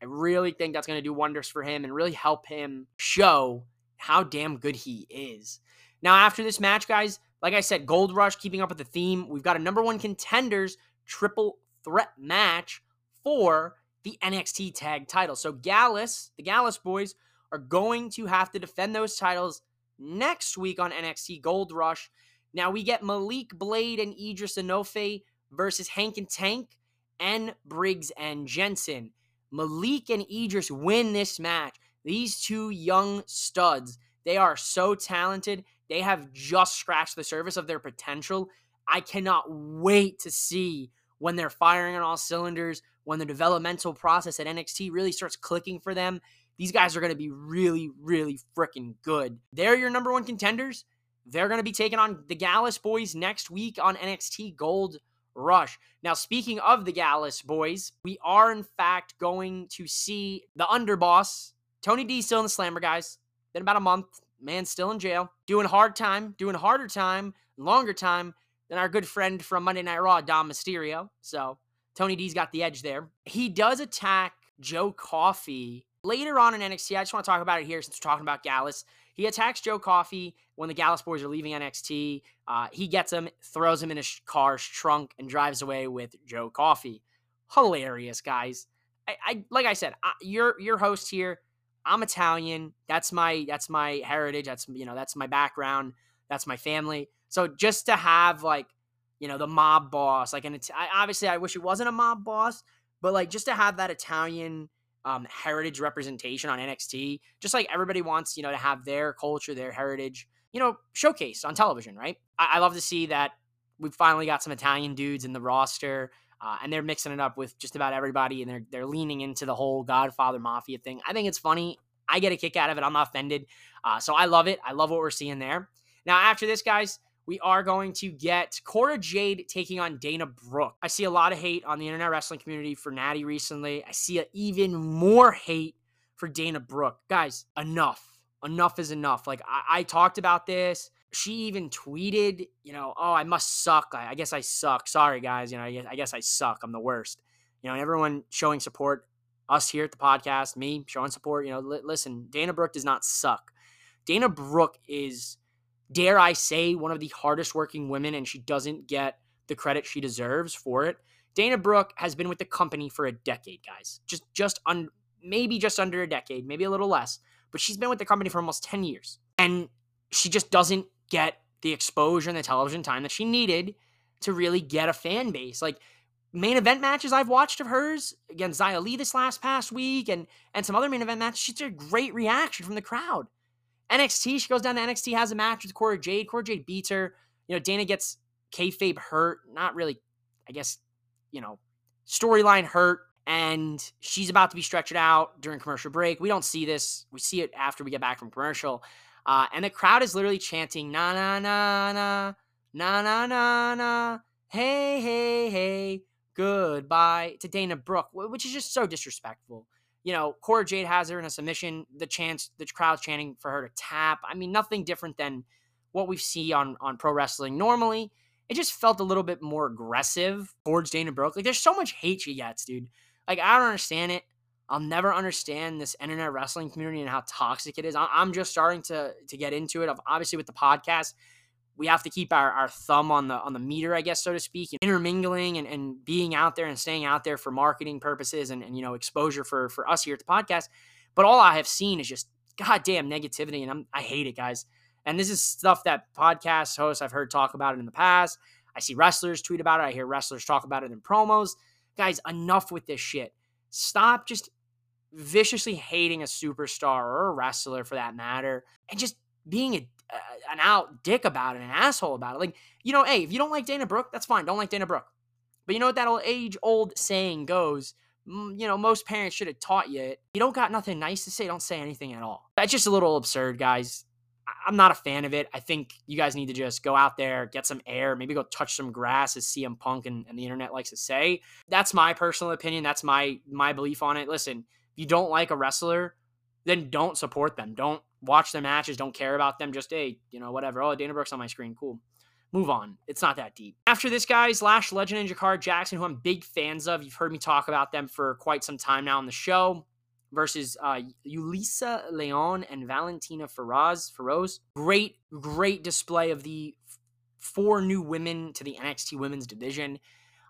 I really think that's going to do wonders for him and really help him show how damn good he is. Now, after this match, guys, like I said, Gold Rush, keeping up with the theme, we've got a number one contenders triple threat match for the NXT tag title. So, Gallus, the Gallus boys, are going to have to defend those titles next week on NXT Gold Rush. Now we get Malik Blade and Edris Enofe versus Hank and Tank and Briggs and Jensen. Malik and Edris win this match. These two young studs, they are so talented. They have just scratched the surface of their potential. I cannot wait to see when they're firing on all cylinders, when the developmental process at NXT really starts clicking for them. These guys are going to be really, really freaking good. They're your number one contenders. They're going to be taking on the Gallus boys next week on NXT Gold Rush. Now, speaking of the Gallus boys, we are in fact going to see the underboss, Tony D, still in the slammer, guys. Been about a month. Man, still in jail. Doing hard time, doing harder time, longer time than our good friend from Monday Night Raw, Dom Mysterio. So, Tony D's got the edge there. He does attack Joe Coffey later on in NXT. I just want to talk about it here since we're talking about Gallus. He attacks Joe Coffey when the Gallus boys are leaving NXT. Uh, he gets him, throws him in his car's trunk, and drives away with Joe Coffey. Hilarious, guys. I, I like I said, I, you're your host here. I'm Italian. That's my that's my heritage. That's you know that's my background. That's my family. So just to have like you know the mob boss, like an obviously I wish it wasn't a mob boss, but like just to have that Italian um, heritage representation on NXT, just like everybody wants, you know, to have their culture, their heritage, you know, showcased on television, right? I, I love to see that we've finally got some Italian dudes in the roster. Uh, and they're mixing it up with just about everybody, and they're they're leaning into the whole Godfather Mafia thing. I think it's funny. I get a kick out of it. I'm not offended, uh, so I love it. I love what we're seeing there. Now, after this, guys, we are going to get Cora Jade taking on Dana Brooke. I see a lot of hate on the internet wrestling community for Natty recently. I see even more hate for Dana Brooke. Guys, enough. Enough is enough. Like, I, I talked about this. She even tweeted, you know, oh, I must suck. I, I guess I suck. Sorry, guys. You know, I guess, I guess I suck. I'm the worst. You know, everyone showing support, us here at the podcast, me showing support. You know, li- listen, Dana Brooke does not suck. Dana Brooke is dare I say, one of the hardest working women, and she doesn't get the credit she deserves for it. Dana Brooke has been with the company for a decade, guys. Just just un, maybe just under a decade, maybe a little less, but she's been with the company for almost 10 years. And she just doesn't get the exposure and the television time that she needed to really get a fan base. Like main event matches I've watched of hers against Xia Li this last past week and and some other main event matches, she's a great reaction from the crowd. NXT, she goes down to NXT, has a match with Cora Jade. Cora Jade beats her. You know, Dana gets kayfabe hurt. Not really, I guess, you know, storyline hurt. and she's about to be stretched out during commercial break. We don't see this. We see it after we get back from commercial. Uh, and the crowd is literally chanting, na na na na, na na na na, hey, hey, hey, goodbye to Dana Brooke, which is just so disrespectful. You know, Cora Jade has her in a submission. The chance, the crowd's chanting for her to tap. I mean, nothing different than what we see on on pro wrestling normally. It just felt a little bit more aggressive towards Dana Brooke. Like, there's so much hate she gets, dude. Like, I don't understand it. I'll never understand this internet wrestling community and how toxic it is. I'm just starting to to get into it. Obviously, with the podcast, we have to keep our, our thumb on the on the meter, I guess, so to speak, and intermingling and, and being out there and staying out there for marketing purposes and, and you know exposure for for us here at the podcast. But all I have seen is just goddamn negativity, and I'm I hate it, guys. And this is stuff that podcast hosts I've heard talk about it in the past. I see wrestlers tweet about it. I hear wrestlers talk about it in promos. Guys, enough with this shit. Stop just viciously hating a superstar or a wrestler for that matter and just being a, an out dick about it, an asshole about it. Like, you know, hey, if you don't like Dana Brooke, that's fine. Don't like Dana Brooke. But you know what that old age old saying goes? You know, most parents should have taught you it. You don't got nothing nice to say, don't say anything at all. That's just a little absurd, guys. I'm not a fan of it. I think you guys need to just go out there, get some air, maybe go touch some grass, as CM Punk and, and the internet likes to say. That's my personal opinion. That's my my belief on it. Listen, if you don't like a wrestler, then don't support them. Don't watch their matches. Don't care about them. Just hey, you know, whatever. Oh, Dana Brooks on my screen. Cool. Move on. It's not that deep. After this, guys, Lash Legend and Jakara Jackson, who I'm big fans of. You've heard me talk about them for quite some time now on the show versus uh, Yulisa Leon and Valentina Feroz. Feroz. Great, great display of the four new women to the NXT Women's Division.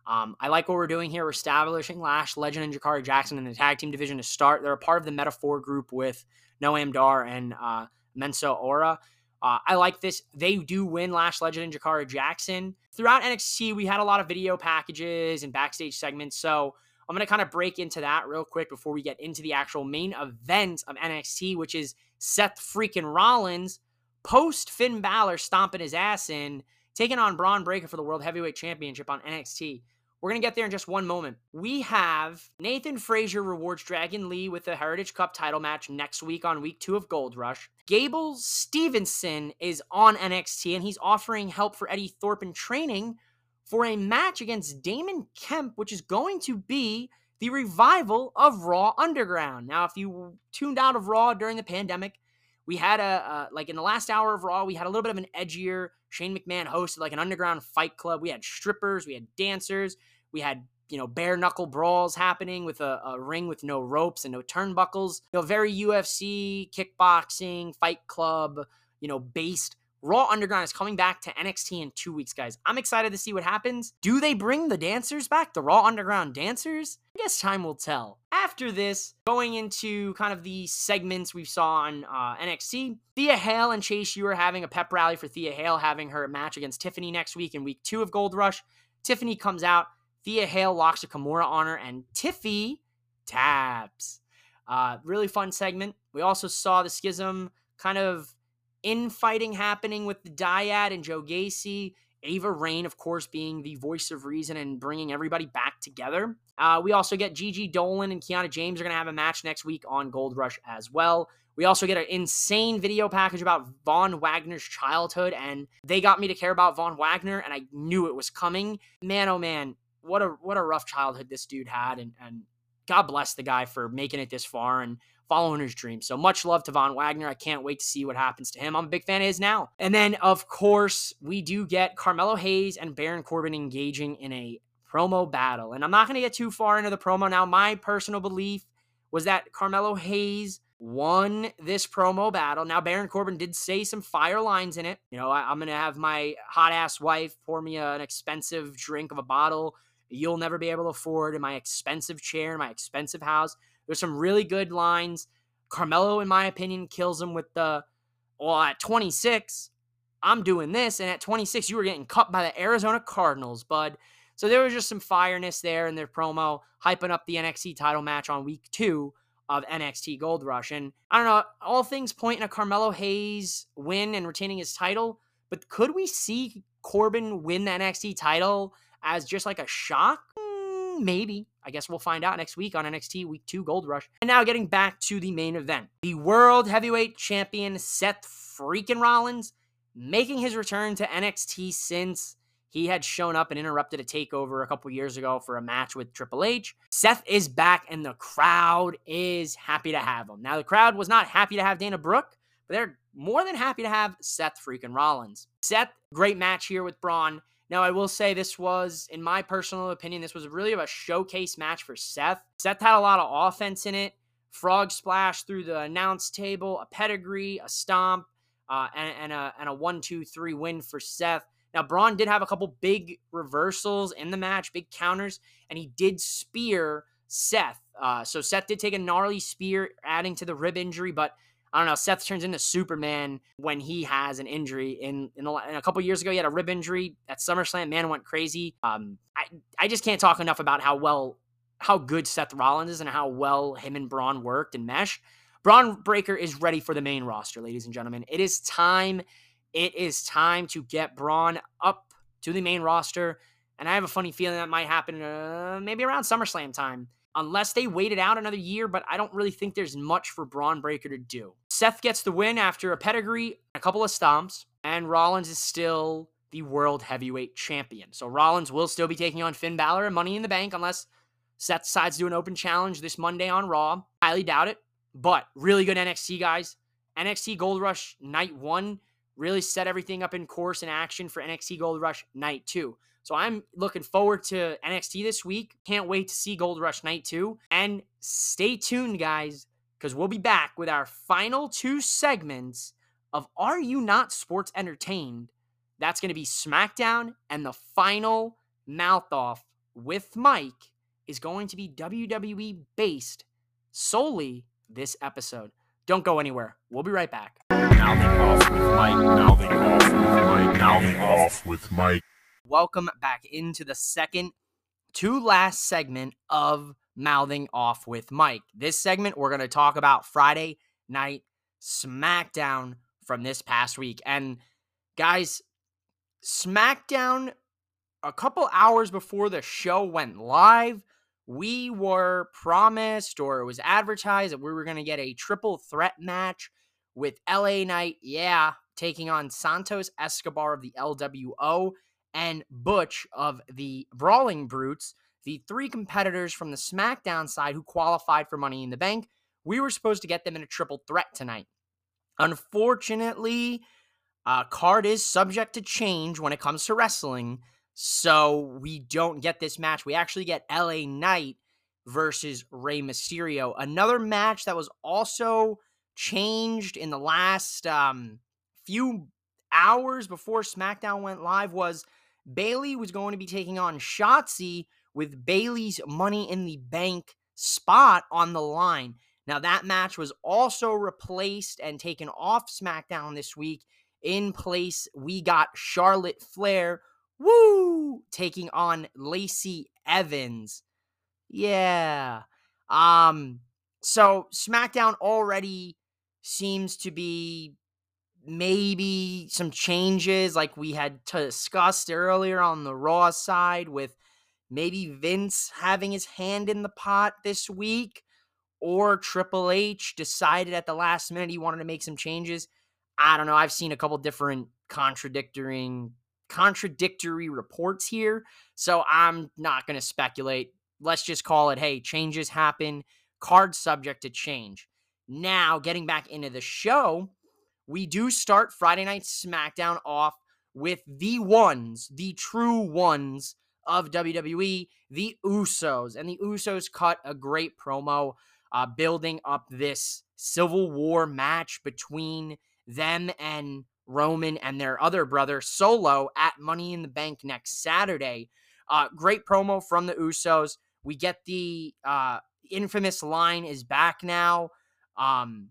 Um, I like what we're doing here. We're establishing Lash, Legend, and Jakara Jackson in the tag team division to start. They're a part of the Meta-Four group with Noam Dar and uh, Mensah Oro. Uh, I like this. They do win Lash Legend and Jakara Jackson. Throughout NXT, we had a lot of video packages and backstage segments. So I'm going to kind of break into that real quick before we get into the actual main event of NXT, which is Seth freaking Rollins post Finn Balor stomping his ass in, taking on Bron Breakker for the World Heavyweight Championship on NXT. We're going to get there in just one moment. We have Nathan Frazer rewards Dragon Lee with the Heritage Cup title match next week on week two of Gold Rush. Gable Stevenson is on NXT and he's offering help for Eddy Thorpe in training for a match against Damon Kemp, which is going to be the revival of Raw Underground. Now, if you tuned out of Raw during the pandemic, we had a uh, like in the last hour of Raw, we had a little bit of an edgier Shane McMahon hosted like an underground fight club. We had strippers, we had dancers, we had you know bare knuckle brawls happening with a, a ring with no ropes and no turnbuckles. You know, very UFC kickboxing fight club. You know, based. Raw Underground is coming back to NXT in two weeks, guys. I'm excited to see what happens. Do they bring the dancers back, the Raw Underground dancers? I guess time will tell. After this, going into kind of the segments we saw on uh, NXT, Thea Hale and Chase U are having a pep rally for Thea Hale having her match against Tiffany next week in week two of Gold Rush. Tiffany comes out, Thea Hale locks a Kimura on her, and Tiffy taps. Uh, really fun segment. We also saw the schism kind of infighting happening with the Dyad and Joe Gacy. Ava Raine, of course, being the voice of reason and bringing everybody back together. Uh, we also get Gigi Dolan and Kiana James are going to have a match next week on Gold Rush as well. We also get an insane video package about Von Wagner's childhood, and they got me to care about Von Wagner, and I knew it was coming. Man, oh man, what a what a rough childhood this dude had, and and God bless the guy for making it this far and following his dreams. So much love to Von Wagner. I can't wait to see what happens to him. I'm a big fan of his now. And then of course we do get Carmelo Hayes and Baron Corbin engaging in a promo battle, and I'm not going to get too far into the promo now. My personal belief was that Carmelo Hayes won this promo battle. Now, Baron Corbin did say some fire lines in it. You know, I, am going to have my hot ass wife pour me a, an expensive drink of a bottle you'll never be able to afford in my expensive chair, in my expensive house. There's some really good lines. Carmelo, in my opinion, kills him with the, well, at 26, I'm doing this. And at 26, you were getting cut by the Arizona Cardinals, bud. So there was just some fireness there in their promo, hyping up the NXT title match on week two of NXT Gold Rush. And I don't know, all things point in a Carmelo Hayes win and retaining his title. But could we see Corbin win the NXT title as just like a shock? Mm, maybe. I guess we'll find out next week on NXT Week 2 Gold Rush. And now getting back to the main event. The World Heavyweight Champion Seth freaking Rollins making his return to NXT since he had shown up and interrupted a takeover a couple years ago for a match with Triple H. Seth is back and the crowd is happy to have him. Now, the crowd was not happy to have Dana Brooke, but they're more than happy to have Seth freaking Rollins. Seth, great match here with Bron. Now, I will say this was, in my personal opinion, this was really a showcase match for Seth. Seth had a lot of offense in it. Frog splash through the announce table, a pedigree, a stomp, uh, and, and, a, and a one, two, three win for Seth. Now, Bron did have a couple big reversals in the match, big counters, and he did spear Seth. Uh, so Seth did take a gnarly spear, adding to the rib injury, but I don't know. Seth turns into Superman when he has an injury. In in, the, in a couple years ago, he had a rib injury at SummerSlam. Man went crazy. Um, I I just can't talk enough about how well, how good Seth Rollins is and how well him and Bron worked and mesh. Bron Breakker is ready for the main roster, ladies and gentlemen. It is time it is time to get Bron up to the main roster. And I have a funny feeling that might happen uh, maybe around SummerSlam time. Unless they wait it out another year, but I don't really think there's much for Bron Breakker to do. Seth gets the win after a pedigree, a couple of stomps, and Rollins is still the World Heavyweight Champion. So Rollins will still be taking on Finn Balor and Money in the Bank unless Seth decides to do an open challenge this Monday on Raw. Highly doubt it, but really good NXT guys. NXT Gold Rush Night 1 really set everything up in course and action for NXT Gold Rush Night 2. So I'm looking forward to NXT this week. Can't wait to see Gold Rush Night 2. And stay tuned, guys, because we'll be back with our final two segments of Are You Not Sports Entertained? That's going to be SmackDown, and the final mouth off with Mike is going to be WWE based solely this episode. Don't go anywhere. We'll be right back. Mouthing off with Mike. Mouthing off with Mike. Mouthing off with Mike. Welcome back into the second to last segment of Mouthing Off with Mike. This segment, we're going to talk about Friday Night SmackDown from this past week. And guys, SmackDown, a couple hours before the show went live, we were promised or it was advertised that we were going to get a triple threat match with LA Knight, yeah, taking on Santos Escobar of the LWO and Butch of the Brawling Brutes, the three competitors from the SmackDown side who qualified for Money in the Bank. We were supposed to get them in a triple threat tonight. Unfortunately, uh, card is subject to change when it comes to wrestling, so we don't get this match. We actually get LA Knight versus Rey Mysterio. Another match that was also changed in the last um, few hours before SmackDown went live was Bayley was going to be taking on Shotzi with Bayley's Money in the Bank spot on the line. Now, that match was also replaced and taken off SmackDown this week. In place, we got Charlotte Flair, woo, taking on Lacey Evans. Yeah. Um, so SmackDown already seems to be maybe some changes like we had discussed earlier on the Raw side with maybe Vince having his hand in the pot this week or Triple H decided at the last minute he wanted to make some changes. I don't know. I've seen a couple different contradicting contradictory reports here, so I'm not going to speculate. Let's just call it hey, changes happen, card subject to change. Now, getting back into the show, we do start Friday Night SmackDown off with the ones, the true ones of WWE, the Usos. And the Usos cut a great promo uh, building up this Civil War match between them and Roman and their other brother Solo at Money in the Bank next Saturday. Uh, great promo from the Usos. We get the uh, infamous line is back now. Um,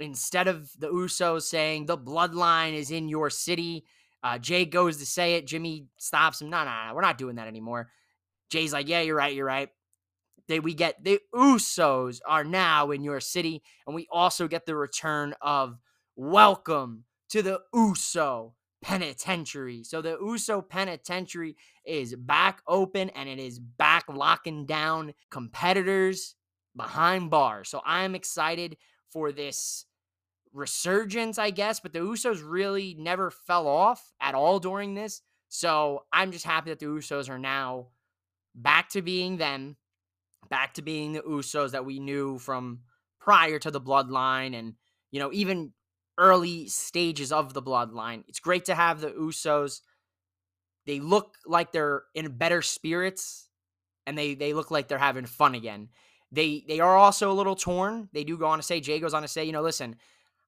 instead of the Usos saying the bloodline is in your city, uh, Jay goes to say it. Jimmy stops him. No, no, no, we're not doing that anymore. Jay's like, yeah, you're right, you're right. They, we get the Usos are now in your city, and we also get the return of welcome to the Uso penitentiary. So the Uso penitentiary is back open and it is back locking down competitors behind bars. So I'm excited for this resurgence, I guess, but the Usos really never fell off at all during this. So I'm just happy that the Usos are now back to being them, back to being the Usos that we knew from prior to the bloodline and, you know, even early stages of the bloodline. It's great to have the Usos. They look like they're in better spirits and they they look like they're having fun again. They they are also a little torn. They do go on to say Jay goes on to say, you know, listen,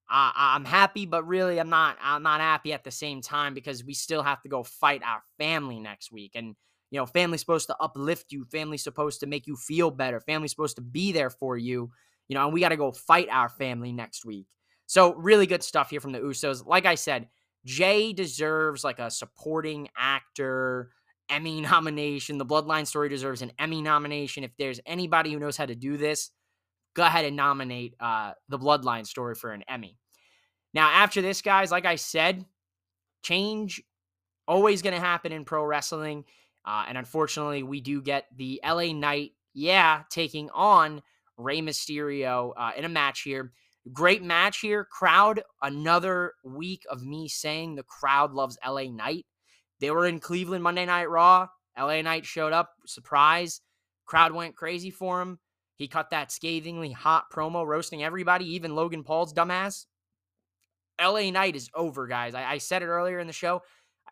I'm happy, but really I'm not I'm not happy at the same time because we still have to go fight our family next week. And you know, family's supposed to uplift you, family's supposed to make you feel better, family's supposed to be there for you, you know, and we got to go fight our family next week. So, really good stuff here from the Usos. Like I said, Jay deserves like a supporting actor Emmy nomination. The Bloodline story deserves an Emmy nomination. If there's anybody who knows how to do this, go ahead and nominate uh, the Bloodline story for an Emmy. Now, after this, guys, like I said, change always going to happen in pro wrestling. Uh, and unfortunately, we do get the LA Knight, yeah, taking on Rey Mysterio uh, in a match here. Great match here. Crowd, another week of me saying the crowd loves LA Knight. They were in Cleveland Monday Night Raw. LA Knight showed up, surprise. Crowd went crazy for him. He cut that scathingly hot promo, roasting everybody, even Logan Paul's dumbass. LA Knight is over, guys. I, I said it earlier in the show.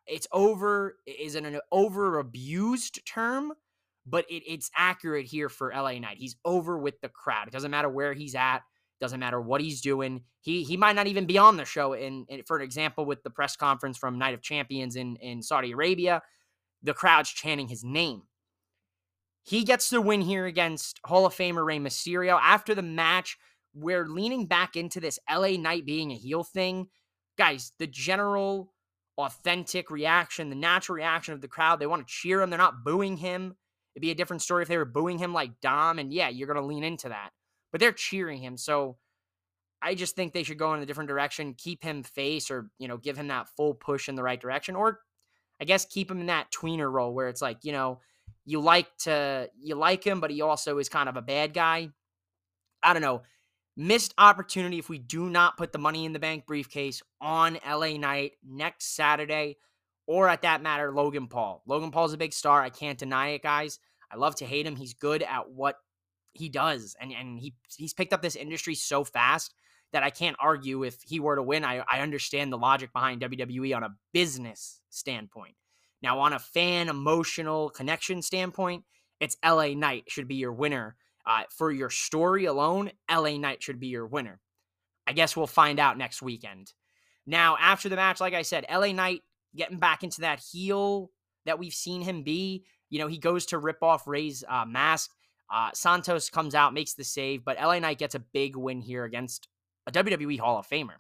It's over is an, an over abused term, but it, it's accurate here for LA Knight. He's over with the crowd. It doesn't matter where he's at. Doesn't matter what he's doing. He he might not even be on the show. In for an example, with the press conference from Night of Champions in in Saudi Arabia, the crowd's chanting his name. He gets the win here against Hall of Famer Rey Mysterio. After the match, we're leaning back into this LA Knight being a heel thing. Guys, the general authentic reaction, the natural reaction of the crowd, they want to cheer him. They're not booing him. It'd be a different story if they were booing him like Dom. And yeah, you're going to lean into that but they're cheering him. So I just think they should go in a different direction, keep him face or, you know, give him that full push in the right direction. Or I guess keep him in that tweener role where it's like, you know, you like to you like him, but he also is kind of a bad guy. I don't know. Missed opportunity if we do not put the money in the bank briefcase on LA Knight next Saturday, or at that matter, Logan Paul. Logan Paul's a big star. I can't deny it, guys. I love to hate him. He's good at what he does, and and he he's picked up this industry so fast that I can't argue if he were to win. I I understand the logic behind WWE on a business standpoint. Now, on a fan emotional connection standpoint, it's LA Knight should be your winner. Uh, for your story alone, LA Knight should be your winner. I guess we'll find out next weekend. Now, after the match, like I said, LA Knight getting back into that heel that we've seen him be. You know, he goes to rip off Rey's uh, mask. Uh, Santos comes out, makes the save, but LA Knight gets a big win here against a WWE Hall of Famer.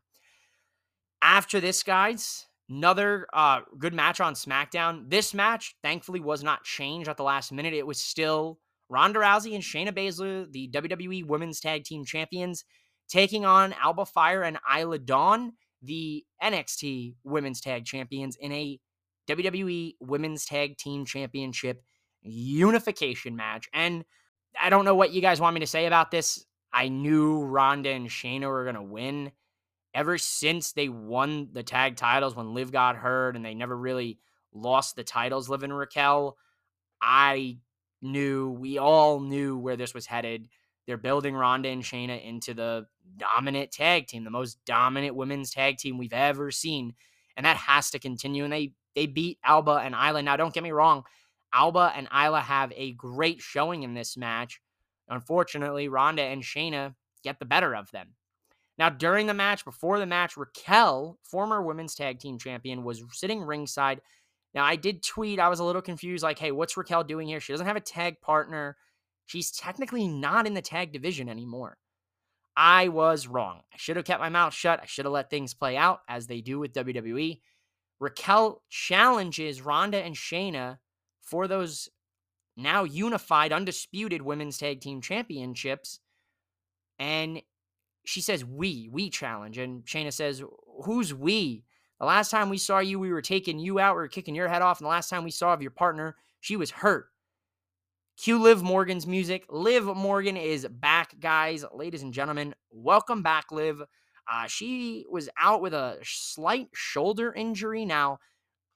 After this, guys, another uh, good match on SmackDown. This match, thankfully, was not changed at the last minute. It was still Ronda Rousey and Shayna Baszler, the WWE Women's Tag Team Champions, taking on Alba Fyre and Isla Dawn, the NXT Women's Tag Champions, in a WWE Women's Tag Team Championship unification match. And I don't know what you guys want me to say about this. I knew Ronda and Shayna were going to win. Ever since they won the tag titles when Liv got hurt and they never really lost the titles, Liv and Raquel, I knew, we all knew where this was headed. They're building Ronda and Shayna into the dominant tag team, the most dominant women's tag team we've ever seen. And that has to continue. And they they beat Alba and Isla. Now, don't get me wrong, Alba and Isla have a great showing in this match. Unfortunately, Ronda and Shayna get the better of them. Now, during the match, before the match, Raquel, former women's tag team champion, was sitting ringside. Now, I did tweet, I was a little confused, like, hey, what's Raquel doing here? She doesn't have a tag partner. She's technically not in the tag division anymore. I was wrong. I should have kept my mouth shut. I should have let things play out as they do with WWE. Raquel challenges Ronda and Shayna for those now unified, undisputed women's tag team championships. And she says, We, we challenge. And Shayna says, Who's we? The last time we saw you, we were taking you out, we were kicking your head off. And the last time we saw of your partner, she was hurt. Cue Liv Morgan's music. Liv Morgan is back, guys. Ladies and gentlemen, welcome back, Liv. Uh, she was out with a slight shoulder injury. Now,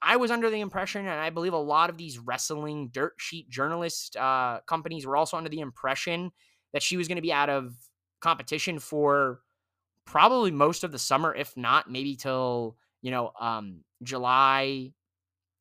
I was under the impression, and I believe a lot of these wrestling dirt sheet journalist uh, companies were also under the impression that she was going to be out of competition for probably most of the summer, if not maybe till you know um, July,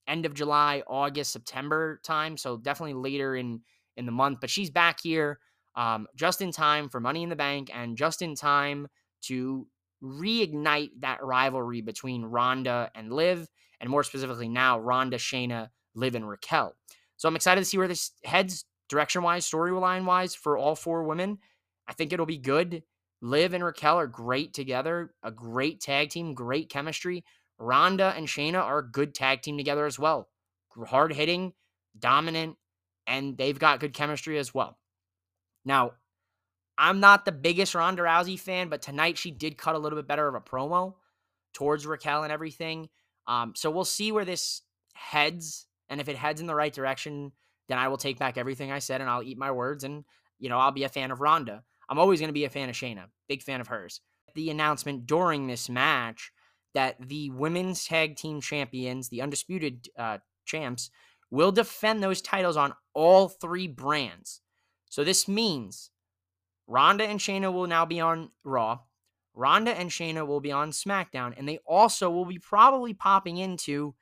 end of July, August, September time. So definitely later in in the month. But she's back here um, just in time for Money in the Bank and just in time to reignite that rivalry between Ronda and Liv, and more specifically now Ronda, Shayna, Liv, and Raquel. So I'm excited to see where this heads direction wise, storyline wise for all four women. I think it'll be good. Liv and Raquel are great together, a great tag team, great chemistry. Ronda and Shayna are a good tag team together as well. Hard hitting, dominant, and they've got good chemistry as well. Now, I'm not the biggest Ronda Rousey fan, but tonight she did cut a little bit better of a promo towards Raquel and everything. Um, so we'll see where this heads. And if it heads in the right direction, then I will take back everything I said and I'll eat my words and, you know, I'll be a fan of Ronda. I'm always going to be a fan of Shayna, big fan of hers. The announcement during this match that the women's tag team champions, the undisputed uh, champs, will defend those titles on all three brands. So this means Ronda and Shayna will now be on Raw. Ronda and Shayna will be on SmackDown, and they also will be probably popping into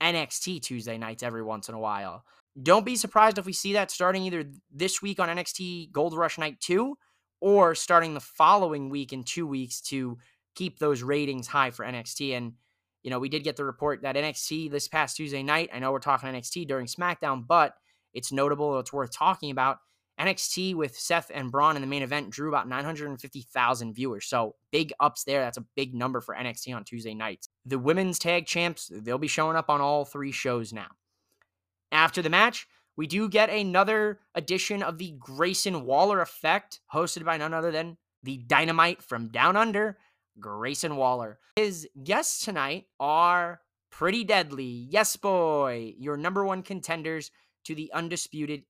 NXT Tuesday nights every once in a while. Don't be surprised if we see that starting either this week on NXT Gold Rush Night 2 or starting the following week in two weeks to keep those ratings high for NXT. And, you know, we did get the report that NXT this past Tuesday night, I know we're talking NXT during SmackDown, but it's notable, it's worth talking about. NXT with Seth and Bron in the main event drew about 950,000 viewers. So big ups there. That's a big number for NXT on Tuesday nights. The women's tag champs, they'll be showing up on all three shows now. After the match, we do get another edition of the Grayson Waller effect, hosted by none other than the dynamite from down under, Grayson Waller. His guests tonight are pretty deadly. Yes, boy, your number one contenders to the undisputed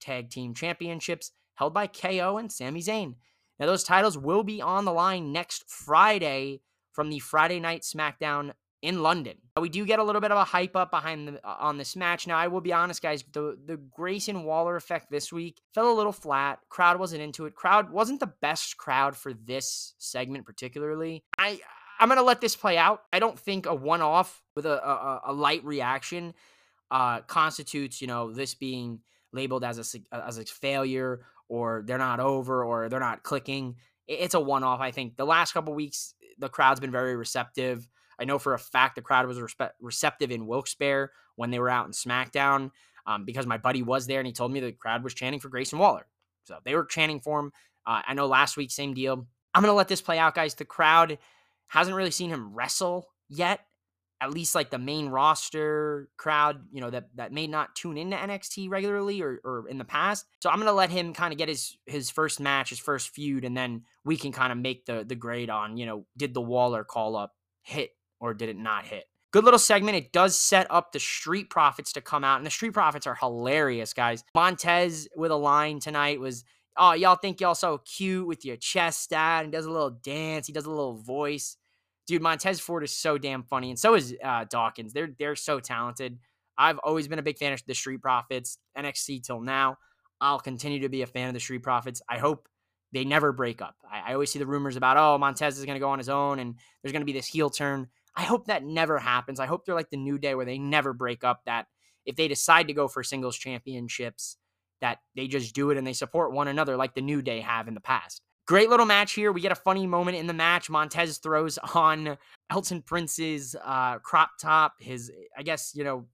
tag team championships held by KO and Sami Zayn. Now, those titles will be on the line next Friday from the Friday Night SmackDown in London. We do get a little bit of a hype up behind the uh, on this match. Now, I will be honest, guys, the the Grayson Waller effect this week fell a little flat. Crowd wasn't into it. Crowd wasn't the best crowd for this segment particularly. I I'm gonna let this play out. I don't think a one off with a, a, a light reaction uh, constitutes you know this being labeled as a as a failure or they're not over or they're not clicking. It's a one off. I think the last couple weeks the crowd's been very receptive. I know for a fact the crowd was respe- receptive in Wilkes-Barre when they were out in SmackDown um, because my buddy was there and he told me the crowd was chanting for Grayson Waller. So they were chanting for him. Uh, I know last week, same deal. I'm going to let this play out, guys. The crowd hasn't really seen him wrestle yet. At least like the main roster crowd, you know, that, that may not tune into NXT regularly or, or in the past. So I'm gonna let him kind of get his his first match, his first feud, and then we can kind of make the the grade on, you know, did the Waller call up hit or did it not hit? Good little segment. It does set up the Street Profits to come out, and the Street Profits are hilarious, guys. Montez with a line tonight was, "Oh, y'all think y'all so cute with your chest out?" And does a little dance. He does a little voice. Dude, Montez Ford is so damn funny, and so is uh, Dawkins. They're they're so talented. I've always been a big fan of the Street Profits, NXT till now. I'll continue to be a fan of the Street Profits. I hope they never break up. I, I always see the rumors about, oh, Montez is going to go on his own and there's going to be this heel turn. I hope that never happens. I hope they're like the New Day where they never break up. That if they decide to go for singles championships, that they just do it and they support one another like the New Day have in the past. Great little match here. We get a funny moment in the match. Montez throws on Elton Prince's uh, crop top, his, I guess, you know,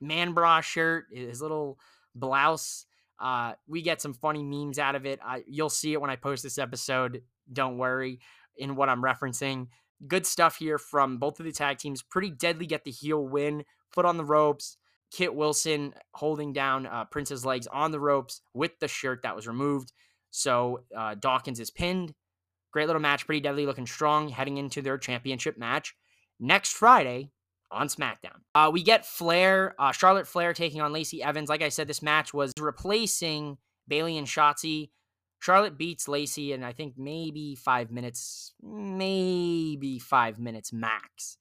man bra shirt, his little blouse. Uh, we get some funny memes out of it. I, you'll see it when I post this episode. Don't worry in what I'm referencing good stuff here from both of the tag teams. Pretty deadly get the heel win, foot on the ropes. Kit Wilson holding down uh, Prince's legs on the ropes with the shirt that was removed. So uh, Dawkins is pinned. Great little match, pretty deadly, looking strong, heading into their championship match next Friday on SmackDown. Uh, we get Flair, uh, Charlotte Flair taking on Lacey Evans. Like I said, this match was replacing Bayley and Shotzi. Charlotte beats Lacey in I think maybe five minutes, maybe five minutes max.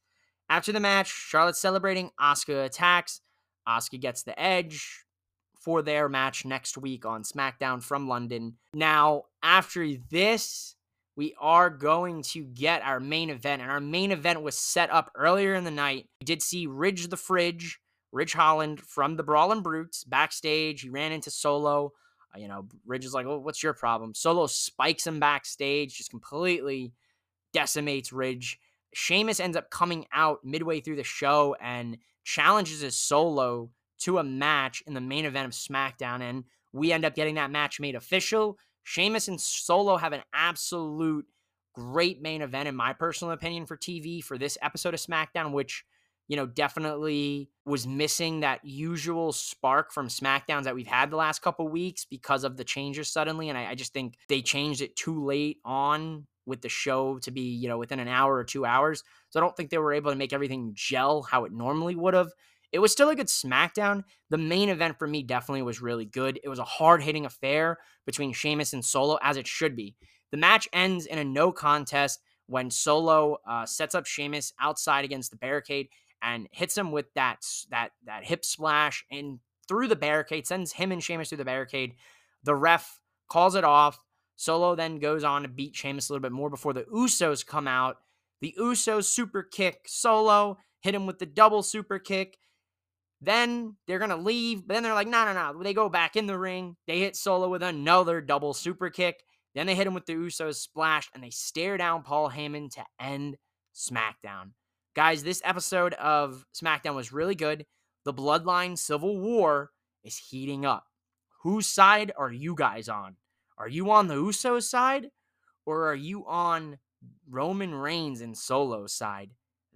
After the match, Charlotte's celebrating. Asuka attacks. Asuka gets the edge for their match next week on SmackDown from London. Now, after this, we are going to get our main event, and our main event was set up earlier in the night. We did see Ridge the Fridge, Ridge Holland from the Brawling Brutes backstage. He ran into Solo. Uh, you know, Ridge is like, "Well, what's your problem?" Solo spikes him backstage, just completely decimates Ridge. Sheamus ends up coming out midway through the show and challenges his Solo to a match in the main event of SmackDown, and we end up getting that match made official. Sheamus and Solo have an absolute great main event, in my personal opinion, for TV for this episode of SmackDown, which you know, definitely was missing that usual spark from SmackDowns that we've had the last couple weeks because of the changes suddenly. And I, I, just think they changed it too late on with the show to be, you know, within an hour or two hours. So I don't think they were able to make everything gel how it normally would have. It was still a good SmackDown. The main event for me definitely was really good. It was a hard hitting affair between Sheamus and Solo, as it should be. The match ends in a no contest when Solo uh, sets up Sheamus outside against the barricade and hits him with that that that hip splash and through the barricade, sends him and Sheamus through the barricade. The ref calls it off. Solo then goes on to beat Sheamus a little bit more before the Usos come out. The Usos super kick Solo, hit him with the double super kick. Then they're gonna leave, but then they're like, no, no, no. They go back in the ring. They hit Solo with another double super kick. Then they hit him with the Usos splash, and they stare down Paul Heyman to end SmackDown. Guys, this episode of SmackDown was really good. The Bloodline Civil War is heating up. Whose side are you guys on? Are you on the Usos side or are you on Roman Reigns and Solo's side?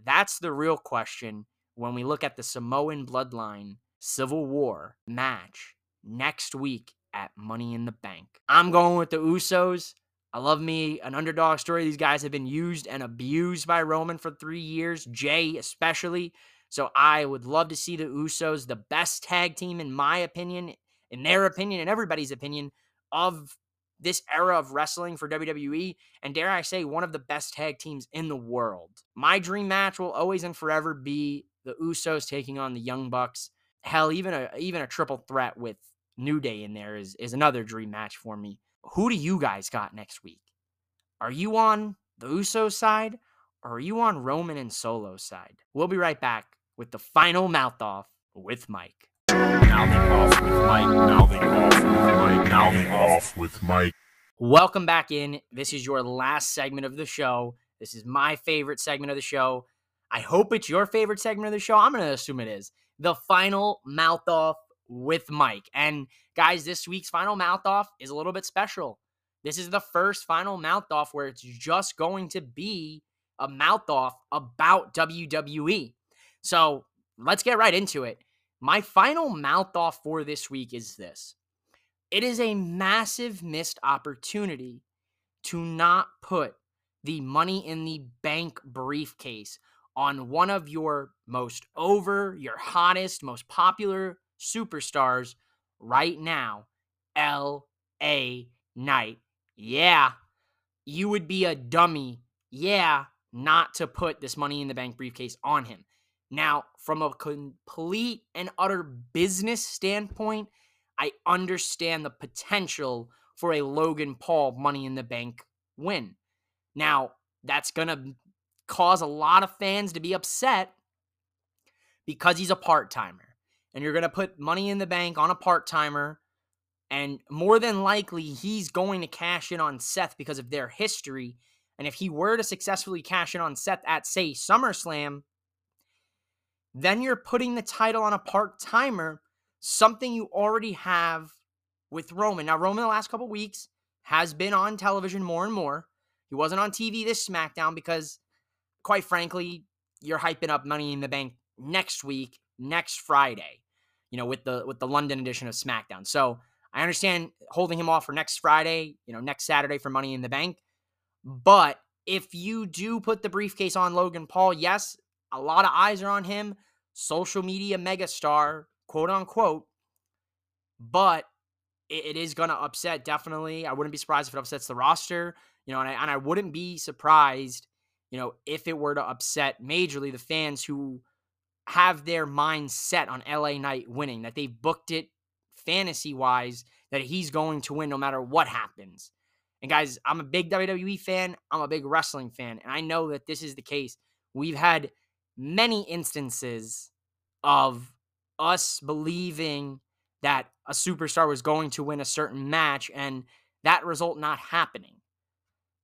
That's the real question when we look at the Samoan Bloodline Civil War match next week at Money in the Bank. I'm going with the Usos. I love me an underdog story. These guys have been used and abused by Roman for three years, Jey especially. So I would love to see the Usos, the best tag team, in my opinion, in their opinion, in everybody's opinion, of this era of wrestling for WWE. And dare I say, one of the best tag teams in the world. My dream match will always and forever be the Usos taking on the Young Bucks. Hell, even a even a triple threat with New Day in there is is another dream match for me who do you guys got next week? Are you on the Uso side or are you on Roman and Solo side? We'll be right back with the final mouth off with Mike. Mouthing off with Mike. Mouthing off with Mike. Mouthing off with Mike. Welcome back in. This is your last segment of the show. This is my favorite segment of the show. I hope it's your favorite segment of the show. I'm going to assume it is. The final mouth off with Mike. And guys, this week's final mouth off is a little bit special. This is the first final mouth off where it's just going to be a mouth off about WWE. So let's get right into it. My final mouth off for this week is this it is a massive missed opportunity to not put the money in the bank briefcase on one of your most over, your hottest, most popular superstars right now, L.A. Knight. Yeah, you would be a dummy. Yeah, not to put this money in the bank briefcase on him. Now, from a complete and utter business standpoint, I understand the potential for a Logan Paul money in the bank win. Now, that's going to cause a lot of fans to be upset because he's a part timer and you're going to put money in the bank on a part timer, and more than likely, he's going to cash in on Seth because of their history. And if he were to successfully cash in on Seth at, say, SummerSlam, then you're putting the title on a part timer, something you already have with Roman. Now, Roman, the last couple weeks, has been on television more and more. He wasn't on TV this SmackDown because, quite frankly, you're hyping up Money in the Bank next week, next Friday you know, with the with the London edition of SmackDown. So I understand holding him off for next Friday, you know, next Saturday for Money in the Bank. But if you do put the briefcase on Logan Paul, yes, A lot of eyes are on him, social media megastar, quote unquote. But it, is going to upset, definitely. I wouldn't be surprised if it upsets the roster, you know, and I, and I wouldn't be surprised, you know, if it were to upset majorly the fans who have their mind set on LA Knight winning, that they've booked it fantasy wise, that he's going to win no matter what happens. And guys, I'm a big WWE fan. I'm a big wrestling fan. And I know that this is the case. We've had many instances of us believing that a superstar was going to win a certain match and that result not happening.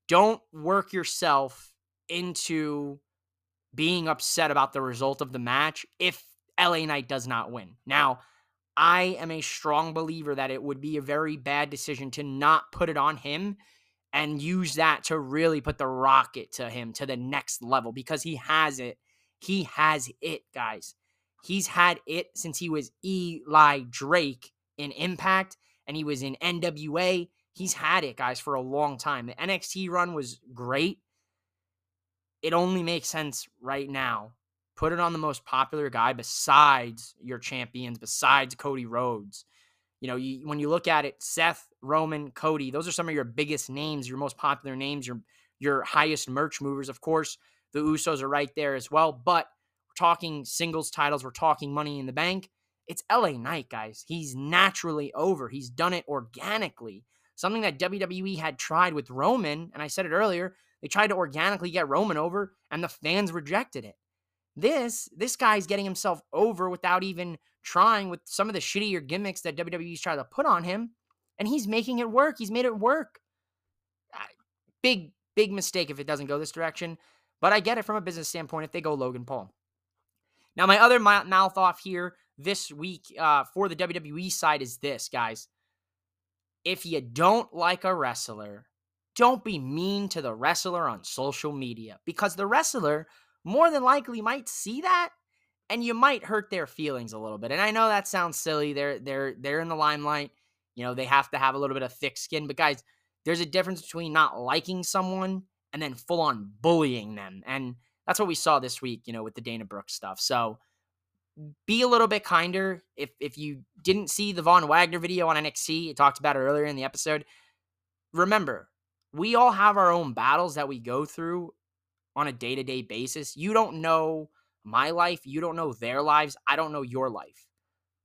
Don't work yourself into being upset about the result of the match if LA Knight does not win. Now, I am a strong believer that it would be a very bad decision to not put it on him and use that to really put the rocket to him to the next level because he has it. He has it, guys. He's had it since he was Eli Drake in Impact and he was in NWA. He's had it, guys, for a long time. The NXT run was great. It only makes sense right now Put it on the most popular guy besides your champions, besides Cody Rhodes. You know, you, when you look at it, Seth, Roman, Cody, those are some of your biggest names, your most popular names, your your highest merch movers. Of course, the Usos are right there as well. But we're talking singles titles, we're talking money in the bank. It's LA Knight, guys. He's naturally over. He's done it organically. Something that WWE had tried with Roman, and I said it earlier, they tried to organically get Roman over, and the fans rejected it. This this guy's getting himself over without even trying with some of the shittier gimmicks that WWE's trying to put on him, and he's making it work. He's made it work. Big big mistake if it doesn't go this direction, but I get it from a business standpoint if they go Logan Paul. Now my other mouth off here this week uh, for the WWE side is this, guys. If you don't like a wrestler, don't be mean to the wrestler on social media because the wrestler more than likely might see that and you might hurt their feelings a little bit. And I know that sounds silly. They're they're they're in the limelight. You know, they have to have a little bit of thick skin, but guys, there's a difference between not liking someone and then full on bullying them. And that's what we saw this week, you know, with the Dana Brooks stuff. So be a little bit kinder. If if you didn't see the Von Wagner video on NXT, I talked about it earlier in the episode. Remember, we all have our own battles that we go through on a day to day basis. You don't know my life. You don't know their lives. I don't know your life.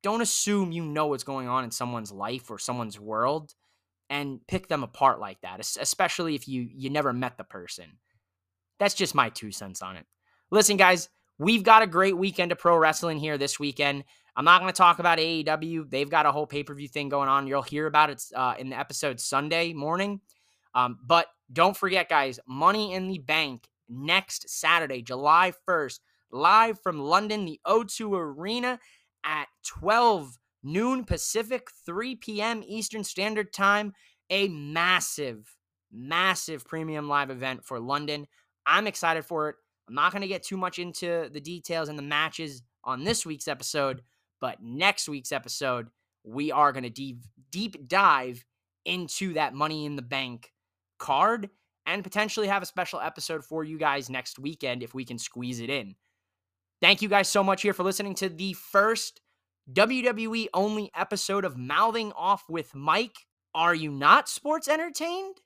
Don't assume you know what's going on in someone's life or someone's world and pick them apart like that, especially if you you never met the person. That's just my two cents on it. Listen, guys, we've got a great weekend of pro wrestling here this weekend. I'm not going to talk about AEW. They've got a whole pay per view thing going on. You'll hear about it uh, in the episode Sunday morning. Um, but don't forget, guys, Money in the Bank next Saturday, July 1st, live from London, the O2 Arena at 12 noon Pacific, 3 p.m. Eastern Standard Time. A massive, massive premium live event for London. I'm excited for it. I'm not going to get too much into the details and the matches on this week's episode, but next week's episode, we are going to deep, deep dive into that Money in the Bank card and potentially have a special episode for you guys next weekend if we can squeeze it in. Thank you guys so much here for listening to the first WWE only episode of Mouthing Off with Mike. Are you not sports entertained?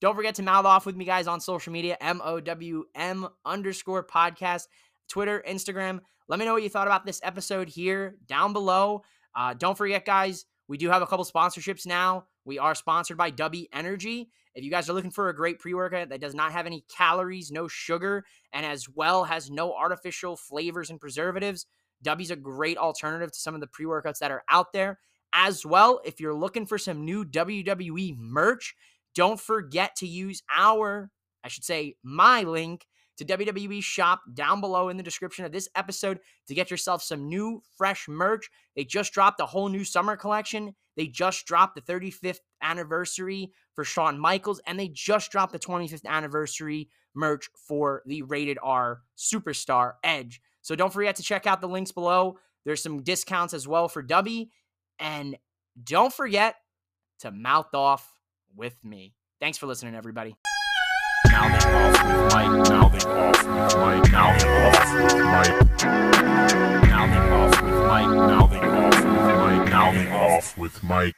Don't forget to mouth off with me, guys, on social media, M O W M underscore podcast, Twitter, Instagram. Let me know what you thought about this episode here down below. Uh, don't forget, guys, we do have a couple sponsorships now. We are sponsored by Dubby Energy. If you guys are looking for a great pre workout that does not have any calories, no sugar, and as well has no artificial flavors and preservatives, Dubby's a great alternative to some of the pre workouts that are out there. As well, if you're looking for some new WWE merch, don't forget to use our, I should say, my link to WWE shop down below in the description of this episode to get yourself some new, fresh merch. They just dropped a whole new summer collection. They just dropped the 35th anniversary for Shawn Michaels, and they just dropped the 25th anniversary merch for the rated R superstar Edge. So don't forget to check out the links below. There's some discounts as well for Dubby. And don't forget to mouth off with me. Thanks for listening, everybody. Now they off with Mike. Now they off with Mike. Now they off with Mike. Now they off with Mike. Now they off. Mike. Counting off with Mike.